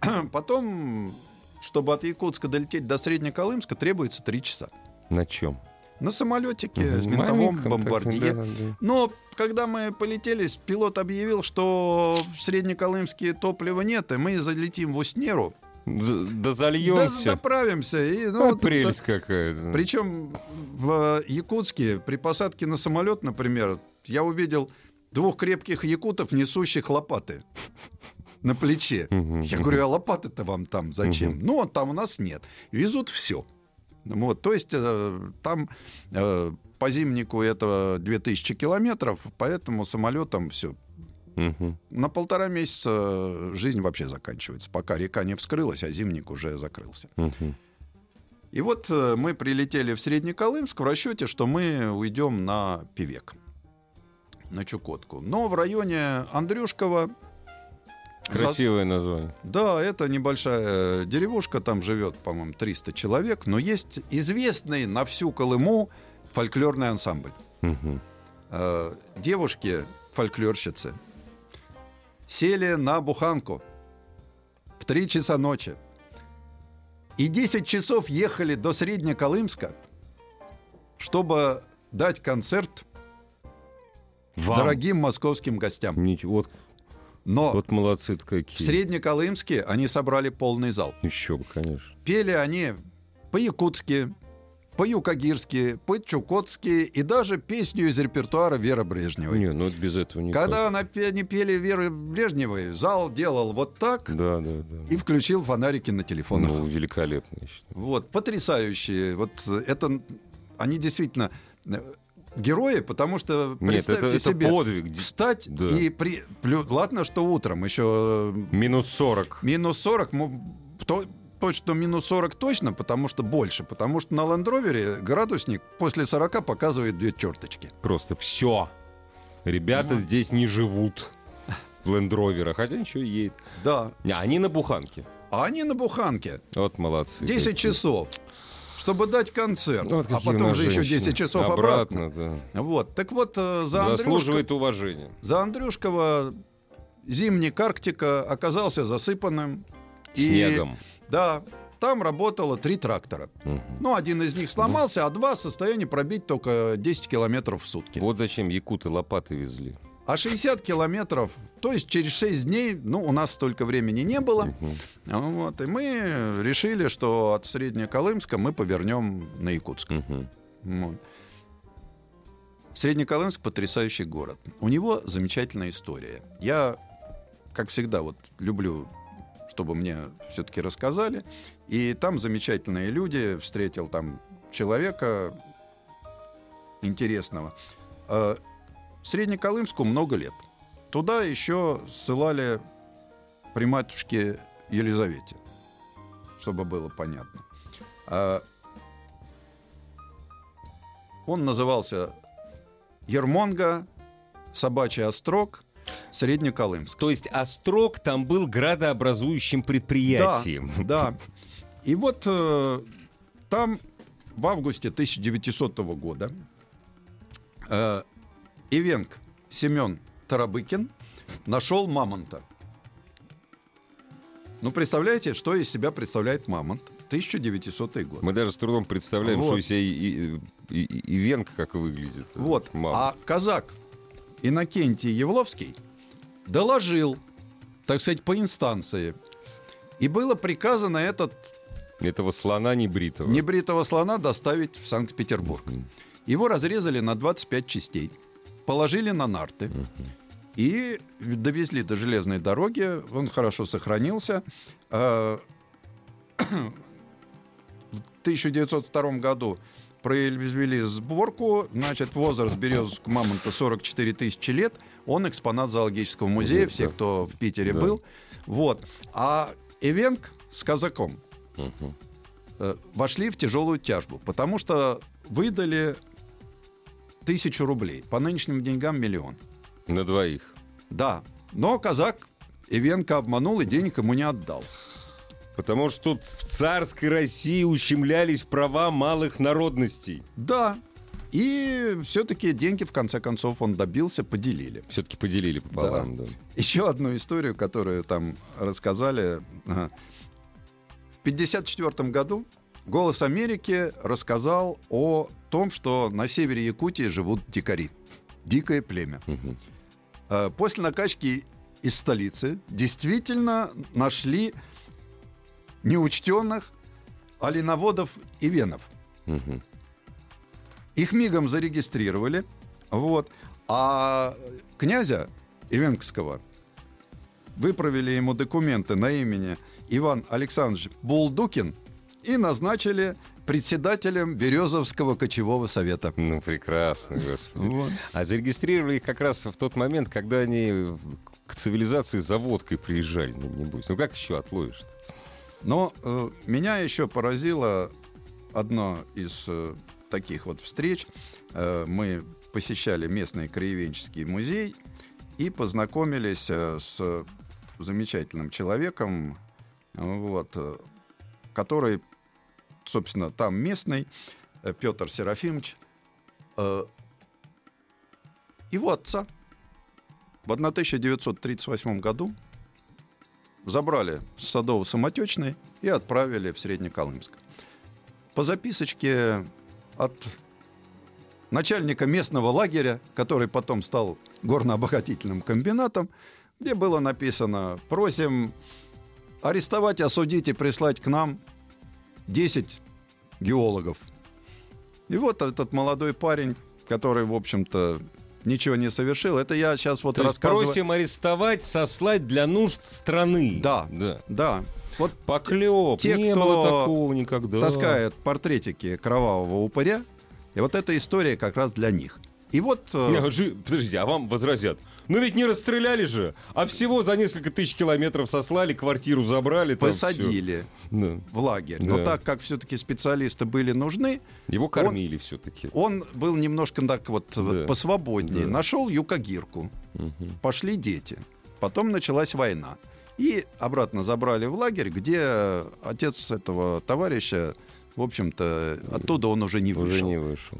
потом, чтобы от Якутска долететь до Среднеколымска, требуется три часа. На чем? На самолетике, с винтовом бомбардье. Но когда мы полетели, пилот объявил, что в Среднеколымске топлива нет, и мы залетим в Уснеру. Да Да, зальемся. заправимся. И, ну, А, вот прелесть какая. Причем в Якутске при посадке на самолет, например, я увидел двух крепких якутов, несущих лопаты. на плече. Я говорю, а лопаты-то вам там зачем? Ну, там у нас нет. Везут все. Вот, то есть э, там э, по зимнику это 2000 километров, поэтому самолетом все. Мгм. На полтора месяца жизнь вообще заканчивается, пока река не вскрылась, а зимник уже закрылся. Мгм. И вот э, мы прилетели в Среднеколымск в расчете, что мы уйдем на Певек, на Чукотку. Но в районе Андрюшкова Красивое название. Да, это небольшая деревушка, там живет, по-моему, 300 человек, но есть известный на всю Колыму фольклорный ансамбль. Э, Девушки, фольклорщицы, сели на буханку в 3 часа ночи. И 10 часов ехали до Среднеколымска, чтобы дать концерт Вам. дорогим московским гостям. Ничего. Вот, Но вот молодцы-то в какие. Среднеколымске они собрали полный зал. Еще бы, конечно. Пели они по-якутски, по-юкагирски, по-чукотски и даже песню из репертуара Веры Брежневой. Не, ну это без этого никак. Когда она они пели Веры Брежневой, зал делал вот так Да, да, да. и включил фонарики на телефонах. Ну, великолепно, я считаю. Вот, потрясающие. Вот это они действительно герои, потому что Нет, представьте это, это себе подвиг. встать Да. и при ладно, что утром еще э, Минус 40. Минус 40, мо- то- точно минус 40 точно, потому что больше. Потому что на Лендровере градусник после 40 показывает две черточки. Просто все. Ребята Вот. здесь не живут в лендроверах, хотя ничего едет. Да. Не, они на буханке. А они на буханке. Вот молодцы. 10 какие. часов. Чтобы дать концерт. Вот а потом же еще женщины. 10 часов обратно. Обратно, да. Вот. Так вот, э, за, Андрюшка- Заслуживает уважения. за Андрюшкова зимник Арктика оказался засыпанным. И- Снегом. Да, там работало три трактора. Мгм. Ну, один из них сломался, а два в состоянии пробить только 10 километров в сутки. Вот зачем якуты лопаты везли. А 60 километров, то есть через 6 дней, ну, у нас столько времени не было. Мгм. Вот, и мы решили, что от Среднеколымска мы повернем на Якутск. Мгм. Вот. Среднеколымск потрясающий город. У него замечательная история. Я, как всегда, вот люблю, чтобы мне все-таки рассказали. И там замечательные люди. Встретил там человека интересного. Среднеколымску много лет. Туда еще ссылали при матушке Елизавете, чтобы было понятно. А, Он назывался Ермонга, Собачий Острог, Среднеколымск. То есть Острог там был градообразующим предприятием. Да. И вот э, там в августе 1900 года э, Ивенк Семен Тарабыкин нашел мамонта. Ну, представляете, что из себя представляет мамонт? 1900 год. Мы даже с трудом представляем, Вот. что из себя и, и, и- и Венка как выглядит. Вот. Мама. А казак Иннокентий Евловский доложил, так сказать, по инстанции. И было приказано этот Этого слона небритого. небритого слона доставить в Санкт-Петербург. Его разрезали на 25 частей, положили на нарты и довезли до железной дороги. Он хорошо сохранился. А, В 1902 году произвели сборку. Значит, возраст березовского мамонта 44 тысячи лет. Он экспонат зоологического музея. Все, кто в Питере Да. был. Вот. А Эвенк с казаком э, вошли в тяжелую тяжбу, потому что выдали тысячу рублей. По нынешним деньгам миллион. На двоих. Да. Но казак Ивенко обманул и денег ему не отдал. Потому что тут в царской России ущемлялись права малых народностей. Да. И все-таки деньги, в конце концов, он добился, поделили. Все-таки поделили пополам, да. Еще одну историю, которую там рассказали. В 1954 году «Голос Америки» рассказал о том, что на севере Якутии живут дикари. Дикое племя. Э, После накачки из столицы действительно нашли неучтенных оленоводов и венов. Мгм. Их мигом зарегистрировали. Вот. А князя Ивенкского выправили ему документы на имени Иван Александрович Булдукин и назначили председателем Березовского кочевого совета. Ну, прекрасно, господи. Вот. А зарегистрировали их как раз в тот момент, когда они к цивилизации за водкой приезжали, ну, небось. Ну, как еще отловишь Но э, меня еще поразило одно из э, таких вот встреч. Э, мы посещали местный краеведческий музей и познакомились э, с замечательным человеком, вот, э, который, собственно, там местный, э, Петр Серафимович, э, его отца в 1938 году забрали с Садово-Самотечной и отправили в Среднеколымск. По записочке от начальника местного лагеря, который потом стал горно-обогатительным комбинатом, где было написано «Просим арестовать, осудить и прислать к нам 10 геологов». И вот этот молодой парень, который, в общем-то, ничего не совершил, это я сейчас вот То рассказываю. просим арестовать, сослать для нужд страны. Да. Да. Да, вот Поклеп, Те, не кто было такого никогда. таскает портретики кровавого упыря, и вот эта история как раз для них. И вот... э, Не, жи- Подождите, а вам возразят. Ну ведь не расстреляли же, а всего за несколько тысяч километров сослали, квартиру забрали. там посадили. Да. в лагерь. Да. Но так как все-таки специалисты были нужны, Его кормили все-таки. он был немножко так вот Да. посвободнее. Да. Нашел юкагирку. Пошли дети. Потом началась война. И обратно забрали в лагерь, где отец этого товарища, в общем-то, оттуда он уже не вышел. Уже не вышел.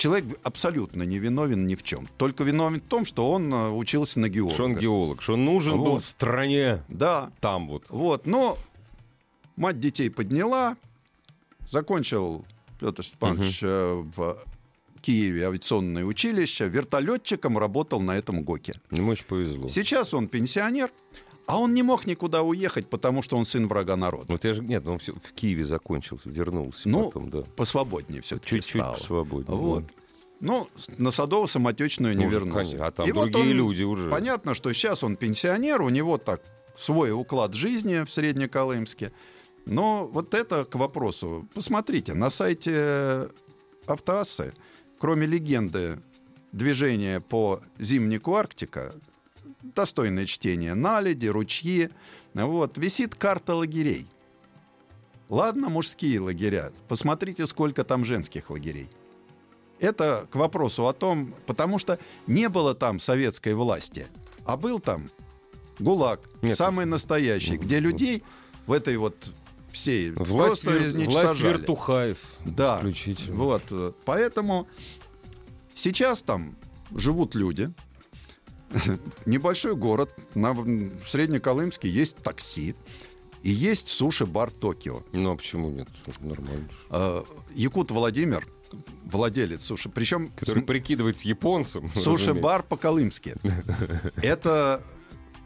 Человек абсолютно не виновен ни в чем. Только виновен в том, что он э, учился на геолога. Что он геолог, что он нужен был Вот. стране Да, там вот. Вот, но мать детей подняла, закончил Петр Степанович э, в Киеве авиационное училище, вертолетчиком работал на этом ГОКе. Ему очень повезло. Сейчас он пенсионер, а он не мог никуда уехать, потому что он сын врага народа. Вот я же, нет, он все в Киеве закончил, вернулся Ну, потом, да. Посвободнее все-таки Чуть-чуть стало. посвободнее. Вот. Ну, на Садово-Самотечную не Ну, вернулся. конечно, а там И вот другие он- люди уже. Понятно, что сейчас он пенсионер, у него так свой уклад жизни в Среднеколымске. Но вот это к вопросу. Посмотрите, на сайте Автоассы, кроме легенды движения по зимнику Арктика, достойное чтение, наледи, ручьи, вот, висит карта лагерей. Ладно, мужские лагеря. Посмотрите, сколько там женских лагерей. Это к вопросу о том, потому что не было там советской власти, а был там ГУЛАГ, Нет. самый настоящий, где людей в этой вот всей Власть, просто вер- власть вертухаев. Да, исключительно. вот. э, Поэтому сейчас там живут люди. Небольшой город, на, в Среднеколымске есть такси, и есть суши-бар Токио. Ну а почему нет? Нормально. Э, Якут Владимир, владелец суши, причем Который прикидывается японцем. Суши-бар по-колымски. Это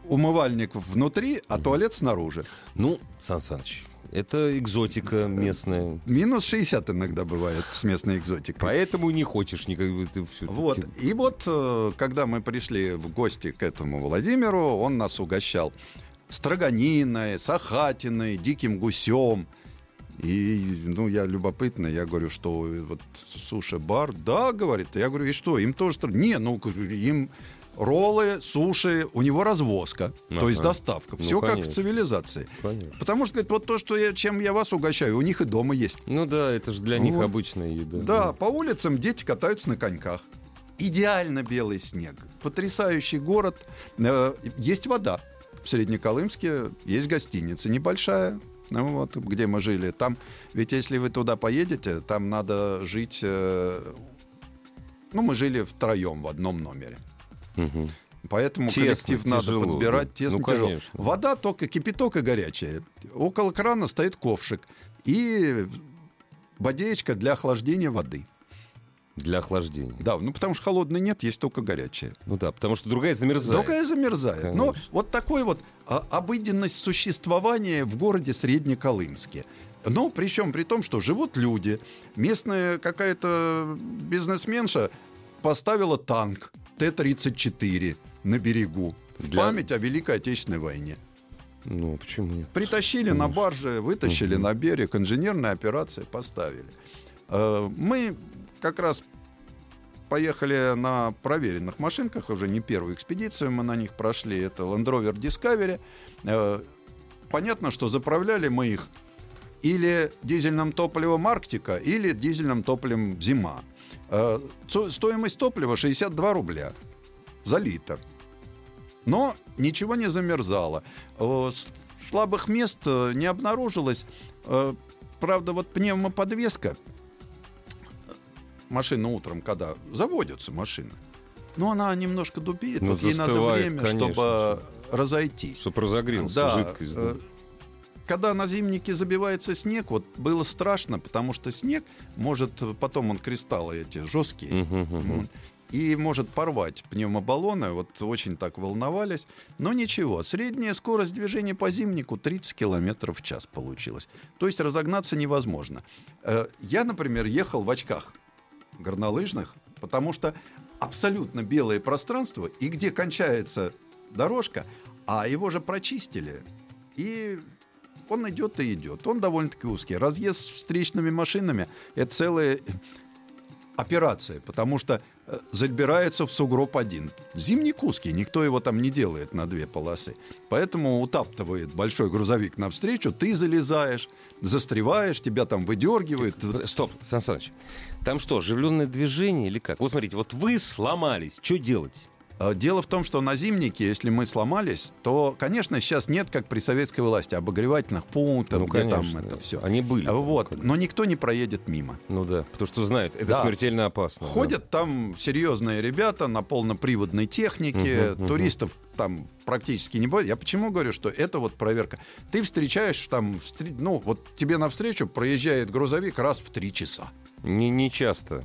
умывальник внутри, а туалет снаружи. Ну, Сан Саныч, это экзотика местная. Минус 60 иногда бывает с местной экзотикой. Поэтому не хочешь никак ты все Вот. И вот, э, когда мы пришли в гости к этому Владимиру, он нас угощал строганиной, сахатиной, диким гусем. И, ну, я любопытно, я говорю, что вот суши-бар, да, говорит, я говорю, и что, им тоже, не, ну, им роллы, суши, у него развозка, то есть Ага. доставка, Ну, все как в конечно. цивилизации. Понятно. Потому что, говорит, вот то, что я, чем я вас угощаю, у них и дома есть. Ну да, это же для них Вот. обычная еда. Да, по улицам дети катаются на коньках. Идеально белый снег. Потрясающий город. Э, Есть вода. В Среднеколымске есть гостиница небольшая, ну вот, где мы жили. Там, ведь если вы туда поедете, там надо жить... э, Ну, мы жили втроем в одном номере. Мгм. Поэтому Тесно, коллектив надо тяжело, подбирать да. тесно, Ну, тяжело. конечно. Вода только кипяток и горячая. Около крана стоит ковшик и бодеечка для охлаждения воды. Для охлаждения. Да, ну потому что холодной нет, есть только горячая. Ну да, потому что другая замерзает. Другая замерзает. Но Конечно. вот такой вот а, обыденность существования в городе Среднеколымске. Но причем при том, что живут люди. Местная какая-то бизнесменша поставила танк Т-34 на берегу. в Для- память о Великой Отечественной войне. Ну, почему нет? Притащили на барже, вытащили Мгм. на берег, инженерная операция поставили. Э, Мы как раз поехали на проверенных машинках, уже не первую экспедицию мы на них прошли, это Land Rover Discovery. Э, Понятно, что заправляли мы их или дизельным топливом Арктика, или дизельным топливом Зима. Э, Стоимость топлива 62 рубля за литр. Но ничего не замерзало. Э, Слабых мест э, не обнаружилось. Правда, вот пневмоподвеска машина утром, когда заводятся машины, но она немножко дубеет, Ну, вот ей надо время, конечно, чтобы разойтись. Чтоб разогрелся Да, жидкость. да. Когда на зимнике забивается снег, вот было страшно, потому что снег может, потом он кристаллы эти жесткие. И может порвать пневмобаллоны. Вот очень так волновались. Но ничего. Средняя скорость движения по зимнику 30 километров в час получилась. То есть разогнаться невозможно. Э, Я, например, ехал в очках горнолыжных, потому что абсолютно белое пространство, и где кончается дорожка, а его же прочистили. И он идет и идет. Он довольно-таки узкий. Разъезд с встречными машинами — это целая операция, потому что э, забирается в сугроб один. Зимник узкий, никто его там не делает на две полосы. Поэтому утаптывает большой грузовик навстречу, ты залезаешь, застреваешь, тебя там выдергивают. Стоп, Сан Саныч. Там что, оживленное движение или как? Вот смотрите, вот вы сломались, что делать? А Дело в том, что на зимнике, если мы сломались, то, конечно, сейчас нет, как при советской власти, обогревательных пунктов, ну, где конечно. там это все. Они были. Вот, конечно. но никто не проедет мимо. Ну да, потому что знают, это Да. смертельно опасно. да. Ходят там серьезные ребята на полноприводной технике, мгм. туристов там практически не будет. Я почему говорю, что это вот проверка. Ты встречаешь там, ну вот тебе навстречу проезжает грузовик раз в три часа. Не, не часто.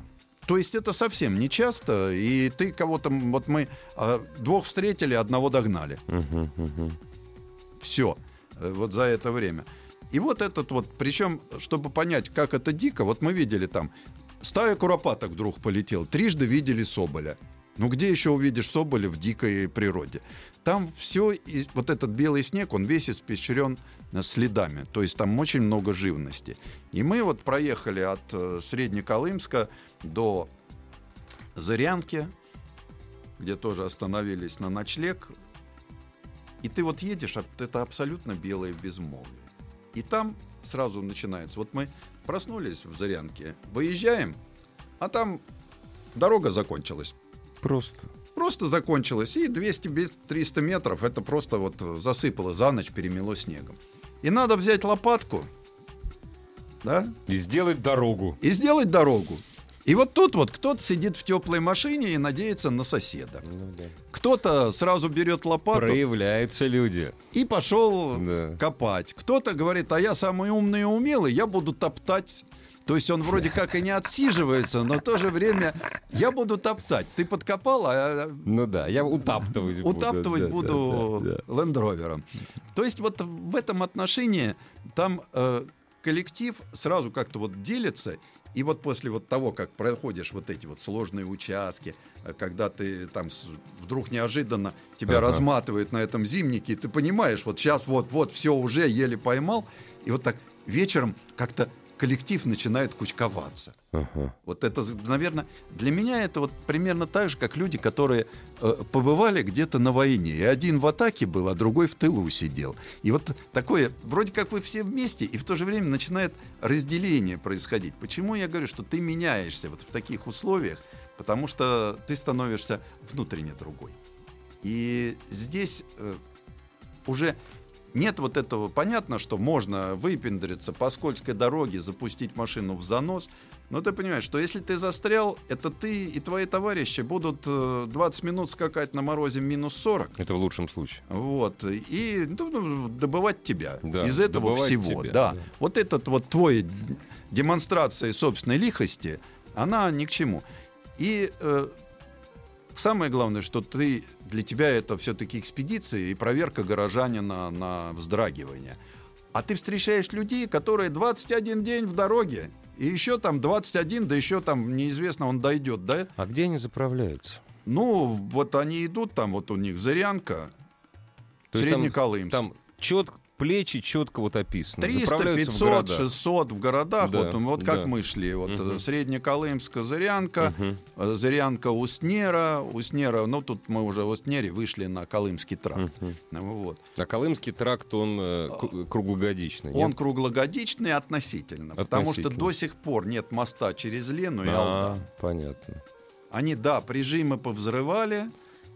То есть это совсем не часто, и ты кого-то, вот мы а, двух встретили, одного догнали. Все, вот за это время. И вот этот вот, причем, чтобы понять, как это дико, вот мы видели там, стая куропаток вдруг полетел, трижды видели соболя. Ну где еще увидишь соболя в дикой природе? Там все, вот этот белый снег, он весь испещрен э, следами. То есть там очень много живности. И мы вот проехали от э, Среднеколымска до Зырянки, где тоже остановились на ночлег. И ты вот едешь, а это абсолютно белое безмолвие. И там сразу начинается. Вот мы проснулись в Зарянке, выезжаем, а там дорога закончилась. Просто. Просто закончилась. И 200-300 метров это просто вот засыпало за ночь, перемело снегом. И надо взять лопатку, да, И сделать дорогу. и сделать дорогу. И вот тут вот кто-то сидит в теплой машине и надеется на соседа. Ну да. Кто-то сразу берет лопату Проявляются люди. и пошел Да. копать. Кто-то говорит, а я самый умный и умелый, я буду топтать. То есть он вроде как и не отсиживается, но в то же время я буду топтать. Ты подкопал, а я Ну да, я утаптывать буду. утаптывать да, буду да, да. лендровером. То есть вот в этом отношении там э, коллектив сразу как-то вот делится. И вот после вот того, как проходишь вот эти вот сложные участки, э, когда ты там вдруг неожиданно тебя Ага. разматывает на этом зимнике, и ты понимаешь, вот сейчас вот-вот все уже еле поймал, и вот так вечером как-то коллектив начинает кучковаться. Ага. Вот это, наверное, для меня это вот примерно так же, как люди, которые э, побывали где-то на войне. И один в атаке был, а другой в тылу сидел. И вот такое, вроде как вы все вместе, и в то же время начинает разделение происходить. Почему я говорю, что ты меняешься вот в таких условиях? Потому что ты становишься внутренне другой. И здесь э, уже нет вот этого. Понятно, что можно выпендриться по скользкой дороге, запустить машину в занос. Но ты понимаешь, что если ты застрял, это ты и твои товарищи будут э, 20 минут скакать на морозе минус 40. Это в лучшем случае. Вот, и ну, ну, добывать тебя Да, из этого всего. тебя, да. да. Вот этот вот твой демонстрация собственной лихости, она ни к чему. И э, самое главное, что ты для тебя это все-таки экспедиция и проверка горожанина на вздрагивание. А ты встречаешь людей, которые 21 день в дороге, и еще там 21, да еще там неизвестно, он дойдет, да? А где они заправляются? Ну, вот они идут, там вот у них Зырянка, есть там-. Там четко, плечи четко вот описаны. 300, Заправляются в 500, города. 600 в городах. Да, вот, вот как да. мы шли. Вот Мгм. э, Среднеколымска, Зырянка, э, Зырянка, Уснера. Уснера, ну тут мы уже в Уснере вышли на Колымский тракт. Ну, вот. А Колымский тракт, он э, кру- круглогодичный. Он нет? круглогодичный относительно, потому что Относительно. до сих пор нет моста через Лену и А, Алдан. понятно. Они, да, прижимы повзрывали,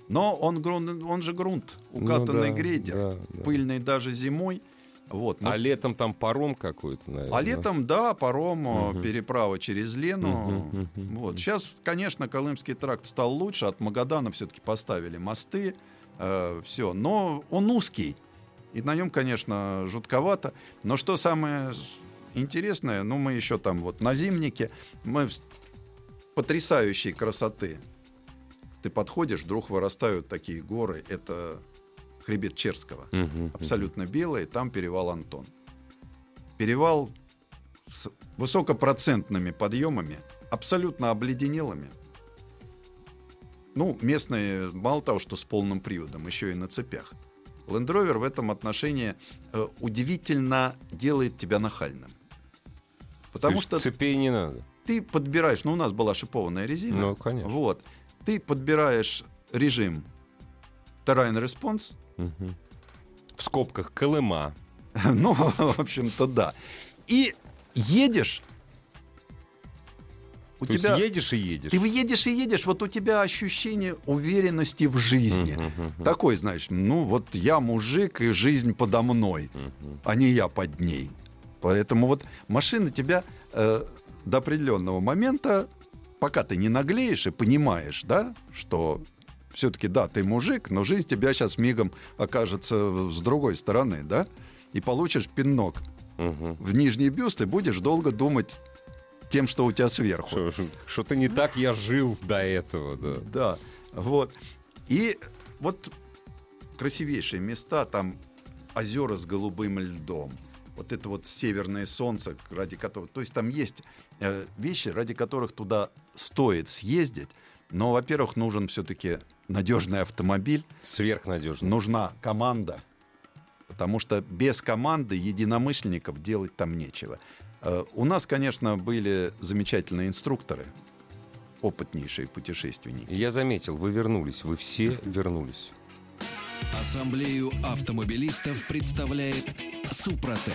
но он, грунт, он же грунт, укатанный Ну да, грейдер, да, да. пыльный даже зимой. Вот. ну, А летом там паром какой-то, наверное. А летом, да, паром, э, Мгм. переправа через Лену. Мгм, мгм, Вот. Сейчас, конечно, Колымский тракт стал лучше. От Магадана все-таки поставили мосты. все. Но он узкий. И на нем, конечно, жутковато. Но что самое интересное, ну, мы еще там вот на зимнике, мы в- потрясающей красоты. Ты подходишь, вдруг вырастают такие горы. Это хребет Черского мгм. абсолютно белые, там перевал Антон. Перевал с высокопроцентными подъемами, абсолютно обледенелыми. Ну, местные, мало того, что с полным приводом, еще и на цепях. Land Rover в этом отношении э, удивительно делает тебя нахальным. Потому То что Цепей не надо. ты подбираешь, ну, у нас была шипованная резина. Ну, конечно. Вот. Ты подбираешь режим Terrain Response, Мгм. В скобках Колыма. Ну, в общем-то, да. И едешь. У То тебя... есть едешь и едешь. Ты едешь и едешь, вот у тебя ощущение уверенности в жизни. Мгм, мгм, Такой, знаешь, ну вот я мужик, и жизнь подо мной, мгм. а не я под ней. Поэтому вот машина тебя э, до определенного момента, пока ты не наглеешь и понимаешь, да, что все-таки, да, ты мужик, но жизнь тебя сейчас мигом окажется с другой стороны, да, и получишь пинок Мгм. в нижний бюст и будешь долго думать тем, что у тебя сверху. Что- что- Что-то не так я жил до этого, да. Да, вот. И вот красивейшие места, там озера с голубым льдом. Вот это вот северное солнце, ради которого... То есть там есть э, вещи, ради которых туда стоит съездить. Но, во-первых, нужен все-таки надежный автомобиль, Сверхнадежно. нужна команда. Потому что без команды единомышленников делать там нечего. Э, У нас, конечно, были замечательные инструкторы, опытнейшие путешественники. Я заметил, вы вернулись, вы все вернулись. Ассамблею автомобилистов представляет Супротек.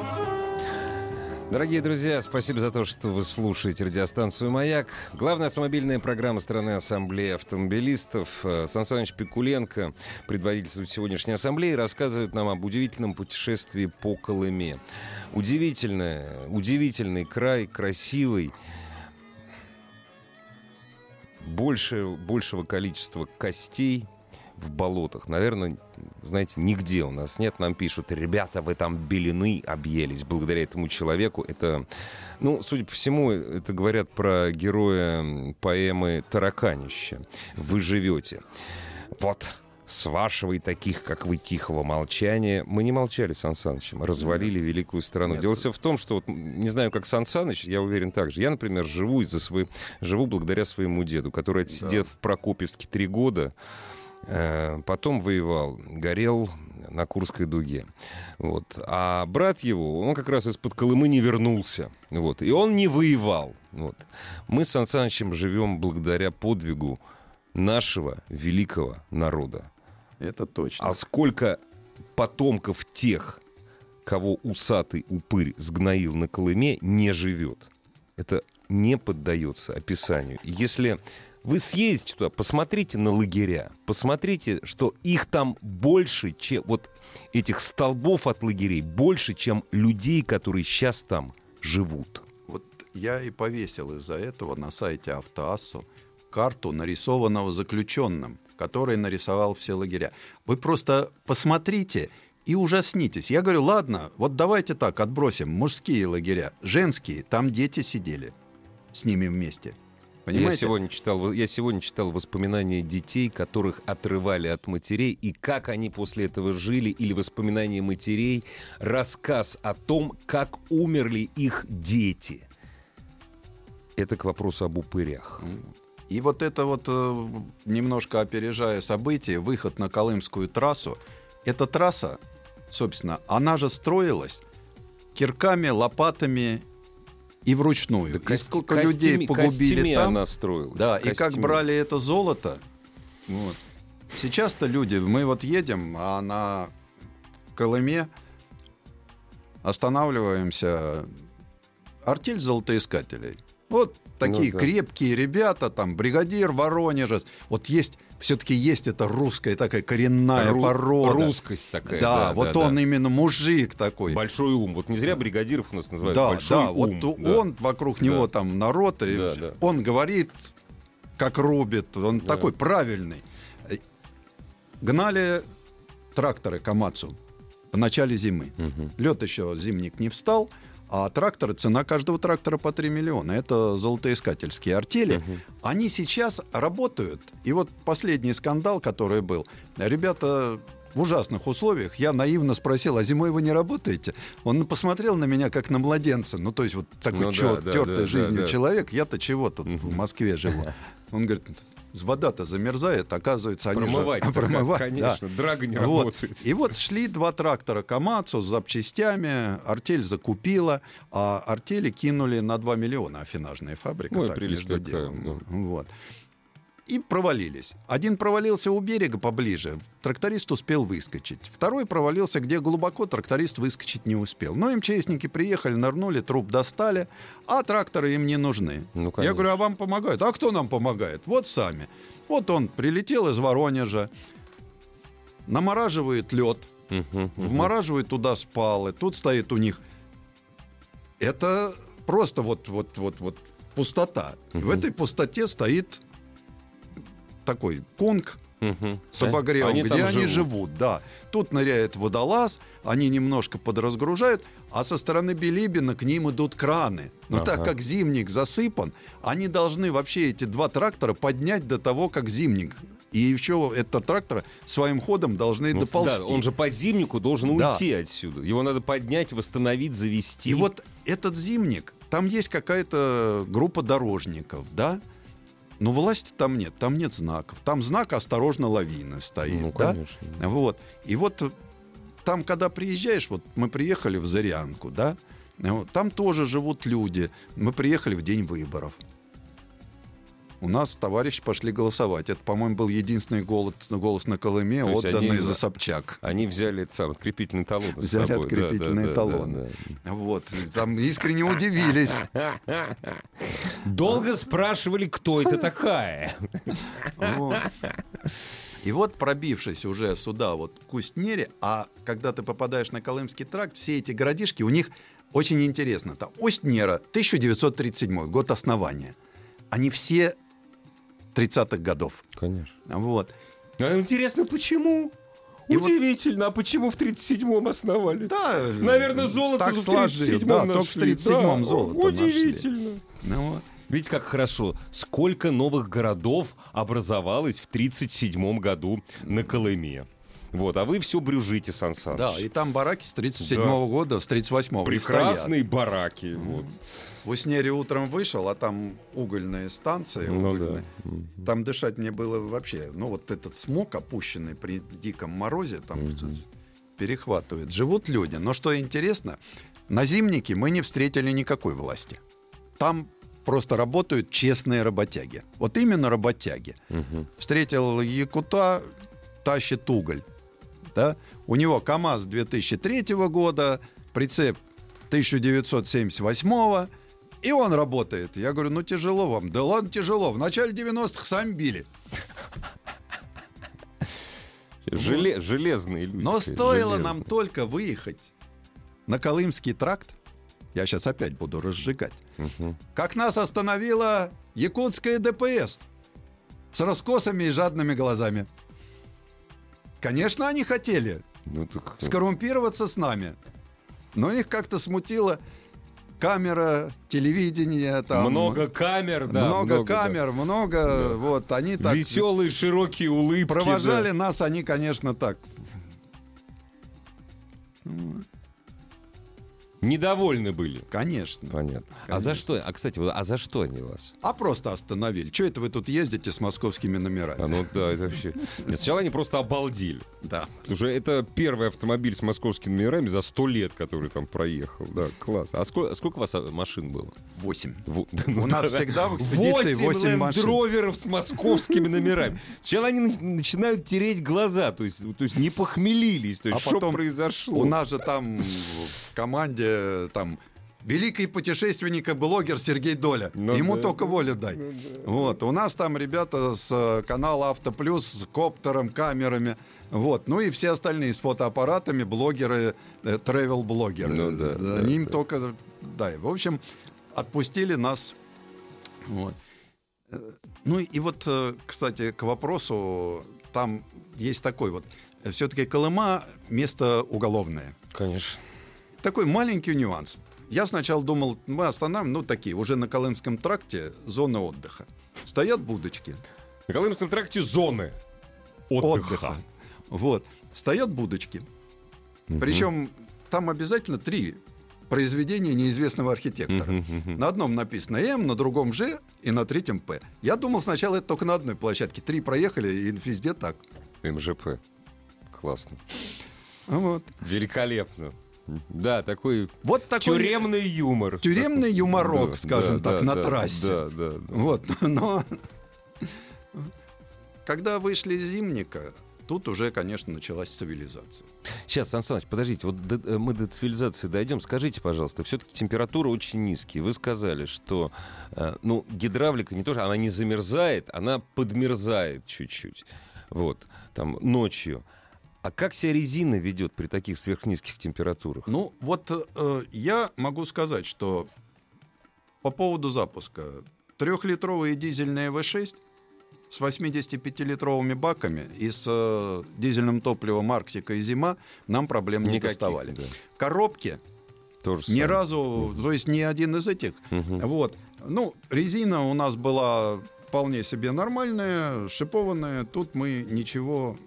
Дорогие друзья, спасибо за то, что вы слушаете радиостанцию «Маяк». Главная автомобильная программа страны Ассамблеи автомобилистов. Э, Сан Саныч Пикуленко, предводитель сегодняшней ассамблеи, рассказывает нам об удивительном путешествии по Колыме. Удивительное, удивительный край, красивый. Больше, большего количества костей в болотах. Наверное, знаете, нигде у нас нет. Нам пишут, ребята, вы там белины объелись благодаря этому человеку. Это, ну, судя по всему, это говорят про героя поэмы «Тараканище». Вы живете. Вот, с вашего и таких, как вы, тихого молчания. Мы не молчали с Сан Санычем, развалили великую страну. Нет. Дело все в том, что, вот, не знаю, как Сан Саныч, я уверен так же. Я, например, живу из-за свой... живу благодаря своему деду, который, отсидев в Прокопьевске три года, Потом воевал, горел на Курской дуге. Вот. А брат его, он как раз из-под Колымы не вернулся. Вот. И он не воевал. Вот. Мы с Сан Санычем живем благодаря подвигу нашего великого народа. Это точно. А сколько потомков тех, кого усатый упырь сгноил на Колыме, не живет. Это не поддается описанию. Если вы съездите туда, посмотрите на лагеря, посмотрите, что их там больше, чем вот этих столбов от лагерей, больше, чем людей, которые сейчас там живут. Вот я и повесил из-за этого на сайте Автоассу карту, нарисованного заключенным, который нарисовал все лагеря. Вы просто посмотрите, и ужаснитесь. Я говорю, ладно, вот давайте так, отбросим мужские лагеря, женские, там дети сидели с ними вместе. Понимаете? Я сегодня, читал, я сегодня читал воспоминания детей, которых отрывали от матерей, и как они после этого жили, или воспоминания матерей, рассказ о том, как умерли их дети. Это к вопросу об упырях. И вот это вот, э, немножко опережая события, выход на Колымскую трассу, эта трасса, собственно, она же строилась кирками, лопатами и вручную. Да и кость- сколько костями- людей погубили костями там. она строилась. Да, и как Костями. брали это золото. Вот. Сейчас-то люди, мы вот едем, а на Колыме останавливаемся. Артель золотоискателей. Вот такие Ну да. крепкие ребята, там бригадир Воронежа. Вот есть, все-таки есть эта русская такая коренная Ру- порода. Русскость такая. Да, вот да, он да. именно мужик такой. Большой ум. Вот не зря бригадиров у нас называют Да, большой да, ум. вот да. он вокруг него Да. там народ, и Да, да. он говорит, как рубит, он Да. такой правильный. Э, Гнали тракторы Камацу в начале зимы. Мгм. Лед еще зимник не встал, а тракторы, цена каждого трактора по 3 миллиона. Это золотоискательские артели. Мгм. Они сейчас работают. И вот последний скандал, который был, ребята в ужасных условиях. Я наивно спросил, а зимой вы не работаете? Он посмотрел на меня как на младенца. Ну, то есть вот такой Ну да, чё, да, тёртый да, жизнью да, да. человек. Я-то чего тут в Мгм. Москве живу? Он говорит, вода-то замерзает, оказывается, они же- Промывать, Промывать, да. конечно, драга не Вот. работает. И вот шли два трактора Камацу с запчастями, артель закупила, а артели кинули на 2 миллиона афинажная фабрика. Ой, так, между делом. Вот. И провалились. Один провалился у берега поближе, тракторист успел выскочить. Второй провалился где глубоко, тракторист выскочить не успел. Но МЧСники приехали, нырнули, труп достали, а тракторы им не нужны. Ну, Я говорю, а вам помогают? А кто нам помогает? Вот сами. Вот он прилетел из Воронежа, намораживает лед, вмораживает туда спалы, тут стоит у них. Это просто вот, вот, вот, вот пустота. В этой пустоте стоит такой кунг Мгм. с обогревом, Они где они живут. живут. Да. Тут ныряет водолаз, они немножко подразгружают, а со стороны Билибина к ним идут краны. Но Ага. так как зимник засыпан, они должны вообще эти два трактора поднять до того, как зимник. И еще этот трактор своим ходом должны Ну, доползти. да, он же по зимнику должен Да. уйти отсюда. Его надо поднять, восстановить, завести. И вот этот зимник, там есть какая-то группа дорожников, да? Но власти там нет, там нет знаков. Там знак «Осторожно, лавина» стоит, Ну, да? конечно. Вот. И вот там, когда приезжаешь, вот мы приехали в Зарянку, да? Там тоже живут люди. Мы приехали в день выборов. У нас товарищи пошли голосовать. Это, по-моему, был единственный голос, голос на Колыме, То отданный они- за Собчак. Они взяли это самое, открепительный талон. Взяли собой. Да, да, открепительные да, талоны. да, Вот. Там искренне удивились. да. Долго спрашивали, кто это такая. Вот. И вот пробившись уже сюда, вот к Кустнере, а когда ты попадаешь на Колымский тракт, все эти городишки, у них очень интересно. Там Остнера, 1937 год основания. Они все 30-х годов. Конечно. Вот. А интересно, почему? И вот- Удивительно, а почему в 37-м основали? Да, Наверное, золото так в сложилось. 37-м Да, нашли. только в 37-м Да, золото нашли. Удивительно. Ну вот. Видите, как хорошо. Сколько новых городов образовалось в 37 году на Колыме. Вот, а вы все брюжите, Сан Саныч. Да, и там бараки с 37 года, с 38-го. и стоят. Прекрасные бараки. Вот. В Уснере утром вышел, а там угольные станции. Ну угольные. да. Там дышать мне было вообще... Ну, вот этот смог, опущенный при диком морозе, там перехватывает. Живут люди. Но что интересно, на зимнике мы не встретили никакой власти. Там просто работают честные работяги. Вот именно работяги. Мгм. Встретил Якута, тащит уголь. Да? У него КАМАЗ 2003 года, прицеп 1978 и он работает. Я говорю, ну тяжело вам. Да ладно, тяжело. В начале 90-х сами били. Желе- железные люди. Но стоило железные. нам только выехать на Колымский тракт, я сейчас опять буду разжигать, Мгм. как нас остановила якутская ДПС с раскосами и жадными глазами. Конечно, они хотели Ну, так... скоррумпироваться с нами. Но их как-то смутило камера, телевидение, там много камер, да. много, да. камер, много, вот они так Веселые, широкие улыбки. провожали да. нас, они, конечно, так. Недовольны были. Конечно. Понятно. А Конечно. за что? А, кстати, а за что они вас? А просто остановили. Что это вы тут ездите с московскими номерами? А, ну да, это вообще... Нет, сначала они просто обалдели. Да. Что это первый автомобиль с московскими номерами за сто лет, который там проехал. Да, класс. А сколько, сколько у вас а, машин было? Восемь. Во- да, ну У нас да. всегда в экспедиции восемь машин. лендроверов с московскими номерами. Сначала они на- начинают тереть глаза, то есть, то есть не похмелились. То есть А что потом произошло? У нас же там команде там великий путешественник и блогер Сергей Доля. Ну Ему да. только волю дай. Вот. У нас там ребята с э, канала Автоплюс, с коптером, камерами. Вот. Ну и все остальные с фотоаппаратами, блогеры, э, travel-блогеры. Ну да, да, Они им да. только... Да, и, в общем, отпустили нас. Вот. Э, Ну и вот, э, кстати, к вопросу, там есть такой вот... Все-таки Колыма — место уголовное. Конечно. Такой маленький нюанс. Я сначала думал, мы останавливаем, ну, такие, уже на Колымском тракте зоны отдыха. Стоят будочки. На Колымском тракте зоны отдыха. Вот. Стоят будочки. Причем там обязательно три произведения неизвестного архитектора. Мгм, мгм. На одном написано М, на другом Ж и на третьем П. Я думал сначала это только на одной площадке. Три проехали, и везде так. МЖП. Классно. Вот. Великолепно. Да, такой Вот такой тюремный юмор. тюремный юморок, Да, скажем да, так, да, на да, трассе. Да, да, да. Вот, но когда вышли из Зимника, тут уже, конечно, началась цивилизация. Сейчас, Сан Саныч, подождите, вот до- э, мы до цивилизации дойдем. Скажите, пожалуйста, все-таки температура очень низкие. Вы сказали, что э, ну, гидравлика не тоже, она не замерзает, она подмерзает чуть-чуть. Вот, там, ночью. А как себя резина ведет при таких сверхнизких температурах? Ну, вот э, я могу сказать, что по поводу запуска трехлитровые дизельные V6 с 85-литровыми баками и с э, дизельным топливом Арктика и Зима нам проблем не Никаких, доставали. да. Коробки То же ни самое. разу, то есть ни один из этих. Мгм. Вот. Ну, резина у нас была вполне себе нормальная, шипованная. Тут мы ничего...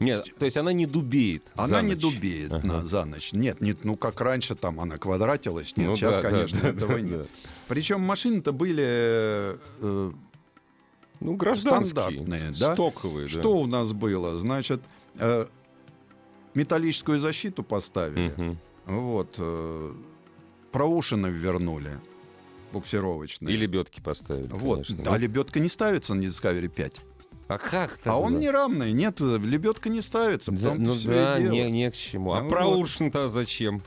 Нет, то есть она не дубеет Она не дубеет Ага. на, за ночь. Нет, нет, ну как раньше там она квадратилась. Нет, Ну сейчас, да, да, конечно, да, этого да, нет. да. Причем машины-то были э, Ну, гражданские. стандартные, да? Стоковые, да. Что у нас было? Значит, э, металлическую защиту поставили. Мгм. Вот. Э, проушины вернули. Буксировочные. И лебедки поставили, Вот. конечно. А лебедка не ставится на Discovery 5. А как то А он не равный. Нет, лебедка не ставится. Да, ну да, не, не к чему. А Ну про вот. Уршин-то зачем?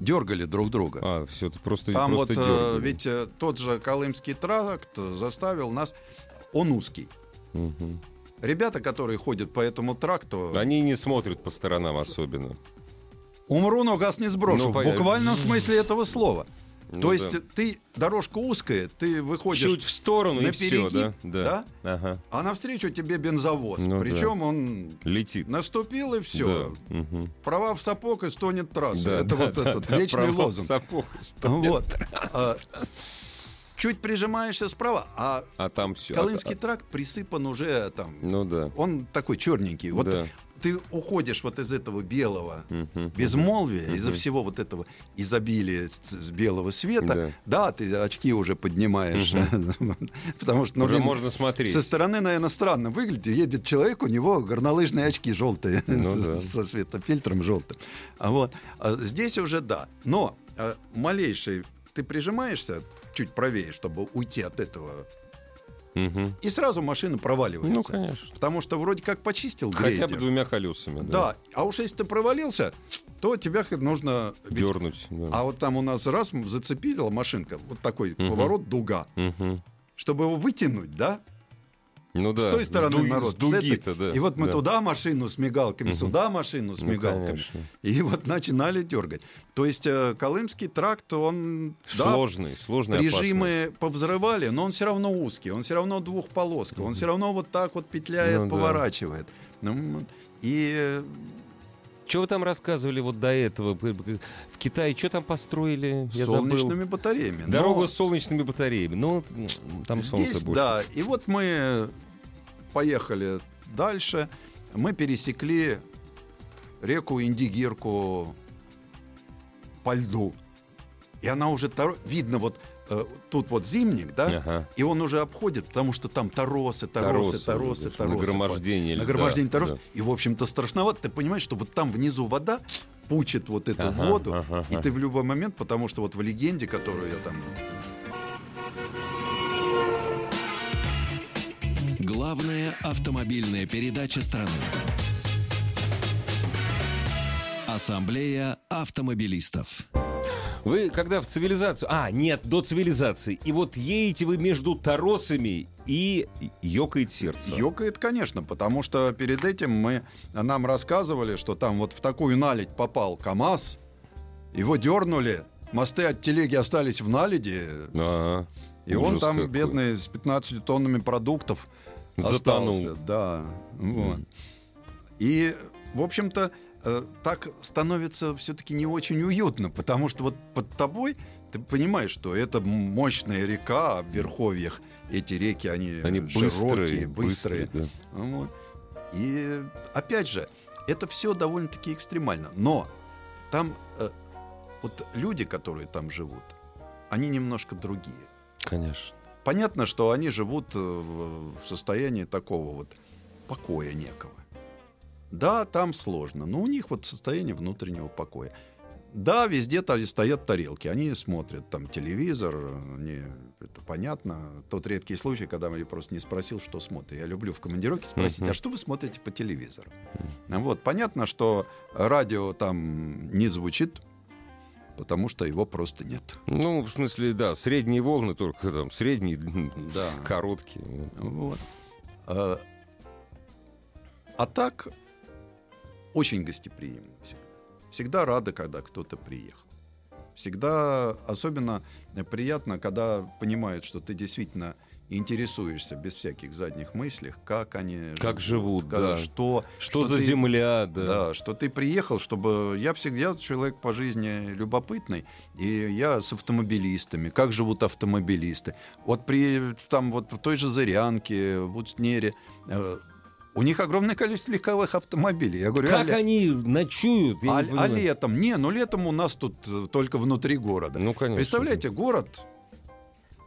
Дергали друг друга. А, все, ты просто, Там вот, просто э, дёргали. ведь э, тот же Колымский тракт заставил нас... Он узкий. Мгм. Ребята, которые ходят по этому тракту, Они не смотрят по сторонам особенно. умру, но газ не сброшу. Ну, в буквальном смысле этого слова. Ну То да. есть ты, дорожка узкая, ты выходишь, Чуть в сторону на и все, да? перегиб, да? Ага. а навстречу тебе бензовоз. Ну да. Причем он Летит. наступил и все. Да. Мгм. Права в сапог и стонет трасса. Да, Это да, вот да, этот да, вечный права в лозунг. сапог стонет. Вот. А, Чуть прижимаешься справа, а А там все. Колымский тракт присыпан уже там. Ну да. Он такой черненький. Вот Да. Ты уходишь вот из этого белого Мгм. безмолвия, Мгм. из-за всего вот этого изобилия белого света. Да. Да, ты очки уже поднимаешь. Потому что ну, Уже блин, можно смотреть. со стороны, наверное, странно выглядит. Едет человек, у него горнолыжные очки желтые Ну с- со светофильтром желтым. А вот а здесь уже да. Но а, малейший ты прижимаешься чуть правее, чтобы уйти от этого, Мгм. и сразу машина проваливается. Ну, конечно. Потому что вроде как почистил Хотя бы грейдер. двумя колесами. Да, а уж если ты провалился, то тебя нужно... Дернуть. да. А вот там у нас раз зацепила машинка, вот такой Мгм. поворот, дуга. Мгм. Чтобы его вытянуть, да? Ну да. С той стороны дуги- народ. С с дуги-то, этой. да. И вот мы да. туда машину с мигалками, Мгм. сюда машину с Ну, мигалками. конечно. И вот начинали дергать. То есть э, Колымский тракт, он... да, Сложный, сложный, опасный. Режимы повзрывали, но он все равно узкий, он все равно двухполоска, он все равно вот так вот петляет, Ну да. поворачивает. Ну, м, И Что вы там рассказывали вот до этого? В Китае что там построили? Я солнечными забыл. батареями. Дорогу Но с солнечными батареями. Ну, там здесь, солнце больше. да. И вот мы поехали дальше. Мы пересекли реку Индигирку по льду. И она уже видно вот э, тут вот зимник, да, Ага. и он уже обходит, потому что там торосы, торосы, Торосы, торосы, да, торосы. нагромождение льда, Нагромождение торос. да. И, в общем-то, страшновато. Ты понимаешь, что вот там внизу вода пучит вот эту Ага, воду, ага, и ага. ты в любой момент, потому что вот в легенде, которую я там... Главная автомобильная передача страны. Ассамблея автомобилистов. Вы когда в цивилизацию... А, нет, до цивилизации. И вот едете вы между торосами и ёкает сердце. Ёкает, конечно, потому что перед этим мы, нам рассказывали, что там вот в такую наледь попал КАМАЗ, его дернули, мосты от телеги остались в наледи, Ага. и он Ужас там, какой. бедный, с 15 тоннами продуктов Затонул. остался. Да. вот. И, в общем-то, э, так становится все-таки не очень уютно, потому что вот под тобой ты понимаешь, что это мощная река, а в верховьях эти реки, они, Они быстрые, широкие, быстрые. да. Вот. И опять же, это все довольно-таки экстремально. Но там э, вот люди, которые там живут, они немножко другие. Конечно. Понятно, что они живут э, в состоянии такого вот покоя некого. Да, там сложно, но у них вот состояние внутреннего покоя. Да, везде стоят тарелки, они смотрят там телевизор, они, это понятно. Тот редкий случай, когда я просто не спросил, что смотрят. Я люблю в командировке спросить, Мгм. а что вы смотрите по телевизору? Вот, понятно, что радио там не звучит, потому что его просто нет. Ну, в смысле, да, средние волны только там, средние, Да. короткие. Вот. А, а так очень гостеприимно всегда. Всегда рады, когда кто-то приехал. Всегда особенно приятно, когда понимают, что ты действительно интересуешься без всяких задних мыслей, как они Как живут, как- да. что, Что, за ты- земля, да. да, что ты приехал, чтобы я всегда человек по жизни любопытный, и я с автомобилистами, как живут автомобилисты. Вот при там вот в той же Зырянке, в Уцнере, э, у них огромное количество легковых автомобилей. Я говорю, Как а, они ночуют? а- не а понимаю. летом? Не, ну летом у нас тут э, только внутри города. Ну, конечно. Представляете, город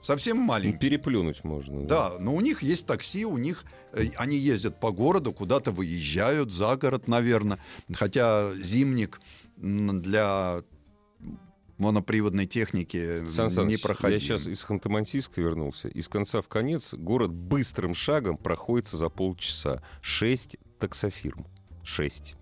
совсем Ну, маленький. Переплюнуть можно. Да, но у них есть такси, у них э, они ездят по городу, куда-то выезжают за город, наверное. Хотя зимник для моноприводной техники Сан не Саныч, проходил. я сейчас из Ханты-Мансийска вернулся. Из конца в конец город быстрым шагом проходится за полчаса. Шесть таксофирм. Шесть.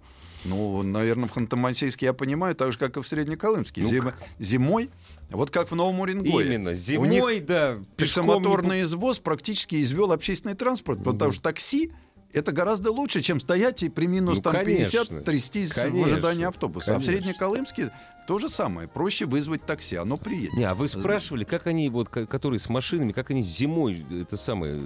Ну, наверное, в Ханты-Мансийске я понимаю, так же, как и в Среднеколымске. Ну, Зим- Зимой, вот как в Новом Уренгое. Именно. У них Зимой, да, пешком не Пешемоторный извоз практически извел общественный транспорт, потому что такси это гораздо лучше, чем стоять и при минус Ну, там, 50 конечно. трястись в Конечно. ожидании автобуса. А в Конечно. Среднеколымске то же самое. Проще вызвать такси, оно приедет. Не, а вы спрашивали, как они, вот, ко- которые с машинами, как они зимой, это самое,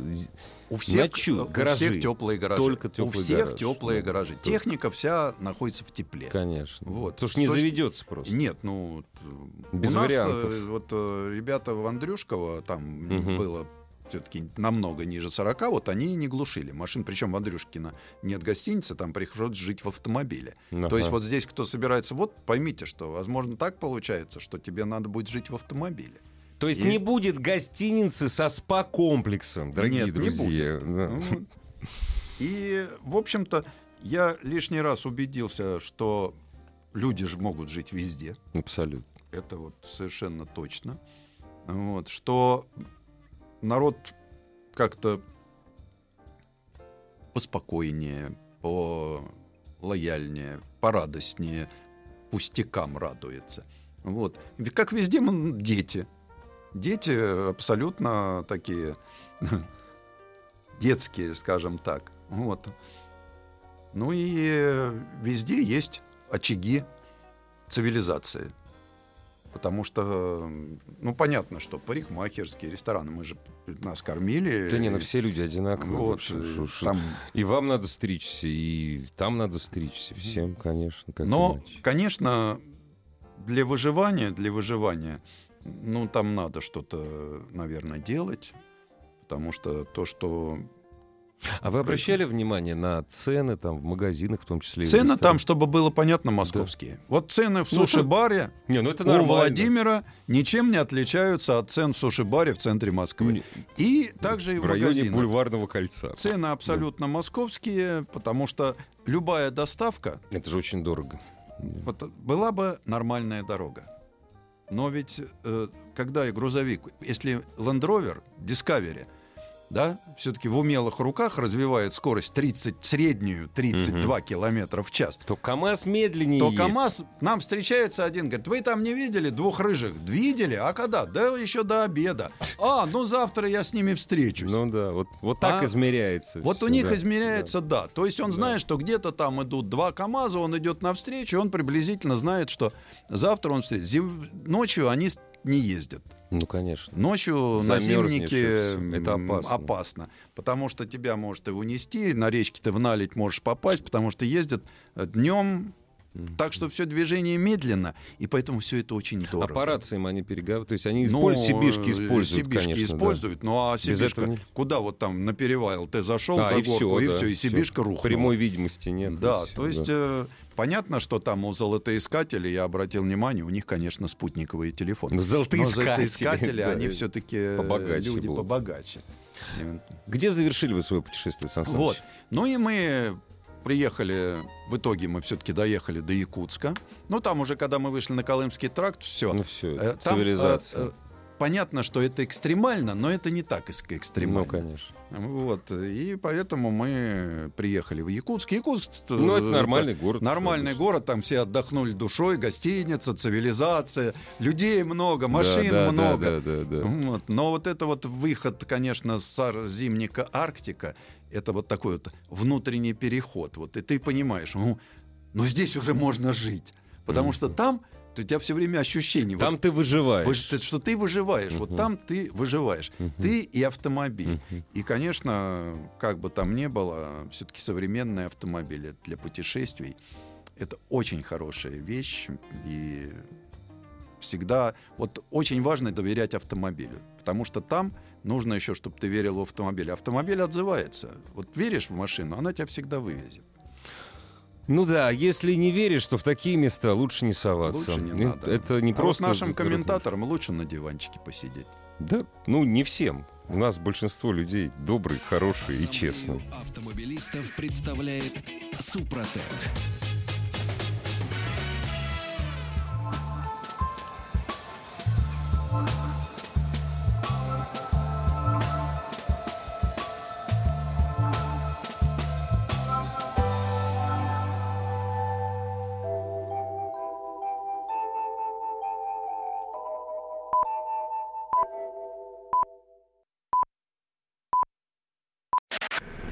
У всех, Ночью у гаражи. всех теплые гаражи. Только у теплый всех гараж. теплые Да. гаражи. Только. Техника вся находится в тепле. конечно. Вот. Потому что не точки- заведется просто. Нет, ну э, Без у нас вариантов. э, вот э, ребята в Андрюшково там Мгм. было все-таки намного ниже 40, вот они и не глушили машин. Причем в Андрюшкино нет гостиницы, там приходится жить в автомобиле. Ага. То есть вот здесь кто собирается, вот поймите, что возможно так получается, что тебе надо будет жить в автомобиле. То есть и- не будет гостиницы со спа-комплексом, дорогие Нет, не друзья. Да. Ну. И, в общем-то, я лишний раз убедился, что люди же могут жить везде. Абсолютно. Это вот совершенно точно. Вот, что народ как-то поспокойнее, полояльнее, порадостнее, пустякам радуется. Вот. Как везде дети. Дети абсолютно такие детские, скажем так. Вот. Ну и везде есть очаги цивилизации. Потому что, ну, понятно, что парикмахерские рестораны, мы же нас кормили. Да не, ну все люди одинаковые. Вот, вообще, э, там- И вам надо стричься, и там надо стричься. Всем, конечно. как Но, иначе. конечно, для выживания, для выживания, ну, там надо что-то, наверное, делать. Потому что то, что... А вы обращали внимание на цены там в магазинах, в том числе? Цены там, ресторанах? чтобы было понятно, московские. Вот цены в Ну, суши-баре Не, ну это у нормально. Владимира ничем не отличаются от цен в суши-баре в центре Москвы. Не, И также и в, в районе магазинах. бульварного кольца. Цены абсолютно московские, потому что любая доставка Это же очень дорого. вот, была бы нормальная дорога. Но ведь э, когда и грузовик, если Land Rover Discovery, да, все-таки в умелых руках развивает скорость 30, среднюю 32 километра в час, То КАМАЗ медленнее то едет. КАМАЗ, нам встречается один, говорит, вы там не видели двух рыжих? Видели? А когда? Да еще до обеда. А, ну завтра я с ними встречусь. Ну да, вот, вот так А измеряется. Вот у них да, измеряется, да. То есть он Да. знает, что где-то там идут два КАМАЗа, он идет навстречу, он приблизительно знает, что завтра он встретит. Зим- Ночью они не ездят. Ну, конечно. Ночью на Замерзнешь, зимнике и всё. Это опасно. опасно. Потому что тебя может и унести, на речке ты в наледь можешь попасть, потому что ездят днем. Так что все движение медленно, и поэтому все это очень дорого. по рациям они переговаривают. То есть они Ну, используют, сибишки э, используют, Сибишки конечно, да. используют, ну а Сибишка, этого куда вот там на перевал ты зашел А, за и горку, все, и да, все, и. Сибишка рухнула. Прямой видимости нет. Да, всё, то есть да. э, понятно, что там у золотоискателей, я обратил внимание, у них, конечно, спутниковые телефоны. Ну, Но золотоискатели, золотоискатели, да, они все-таки побогаче люди будут. побогаче. Где завершили вы свое путешествие, Сан Саныч? Вот. Ну и мы приехали, в итоге мы все-таки доехали до Якутска. Ну там уже, когда мы вышли на Колымский тракт, все. Ну все, Э, там, цивилизация. э, э, Понятно, что это экстремально, но это не так экстремально. ну, конечно. Вот. И поэтому мы приехали в Якутск. Якутск Ну, это нормальный город. Нормальный обычно. город, там все отдохнули душой, гостиница, цивилизация, людей много, машин да, да, много. Да, да, да, да. Вот. Но вот это вот выход, конечно, с зимника Арктика, это вот такой вот внутренний переход. Вот и ты понимаешь, ну, ну здесь уже можно жить. Потому Мгм. что там у тебя все время ощущение. Там вот, ты выживаешь. вы- ты- что ты выживаешь. Вот Мгм. там ты выживаешь. Мгм. Ты и автомобиль. Мгм. И, конечно, как бы там ни было, все-таки современные автомобили для путешествий это очень хорошая вещь. И всегда вот очень важно доверять автомобилю. Потому что там нужно еще, чтобы ты верил в автомобиль. Автомобиль отзывается. Вот веришь в машину, она тебя всегда вывезет. Ну да, если не веришь, то в такие места лучше не соваться. Лучше не Э, надо. Это не А вот просто... нашим здоровье. комментаторам лучше на диванчике посидеть. Да, ну не всем. У нас большинство людей добрые, хорошие и честные. Ассамблею автомобилистов представляет Супротек.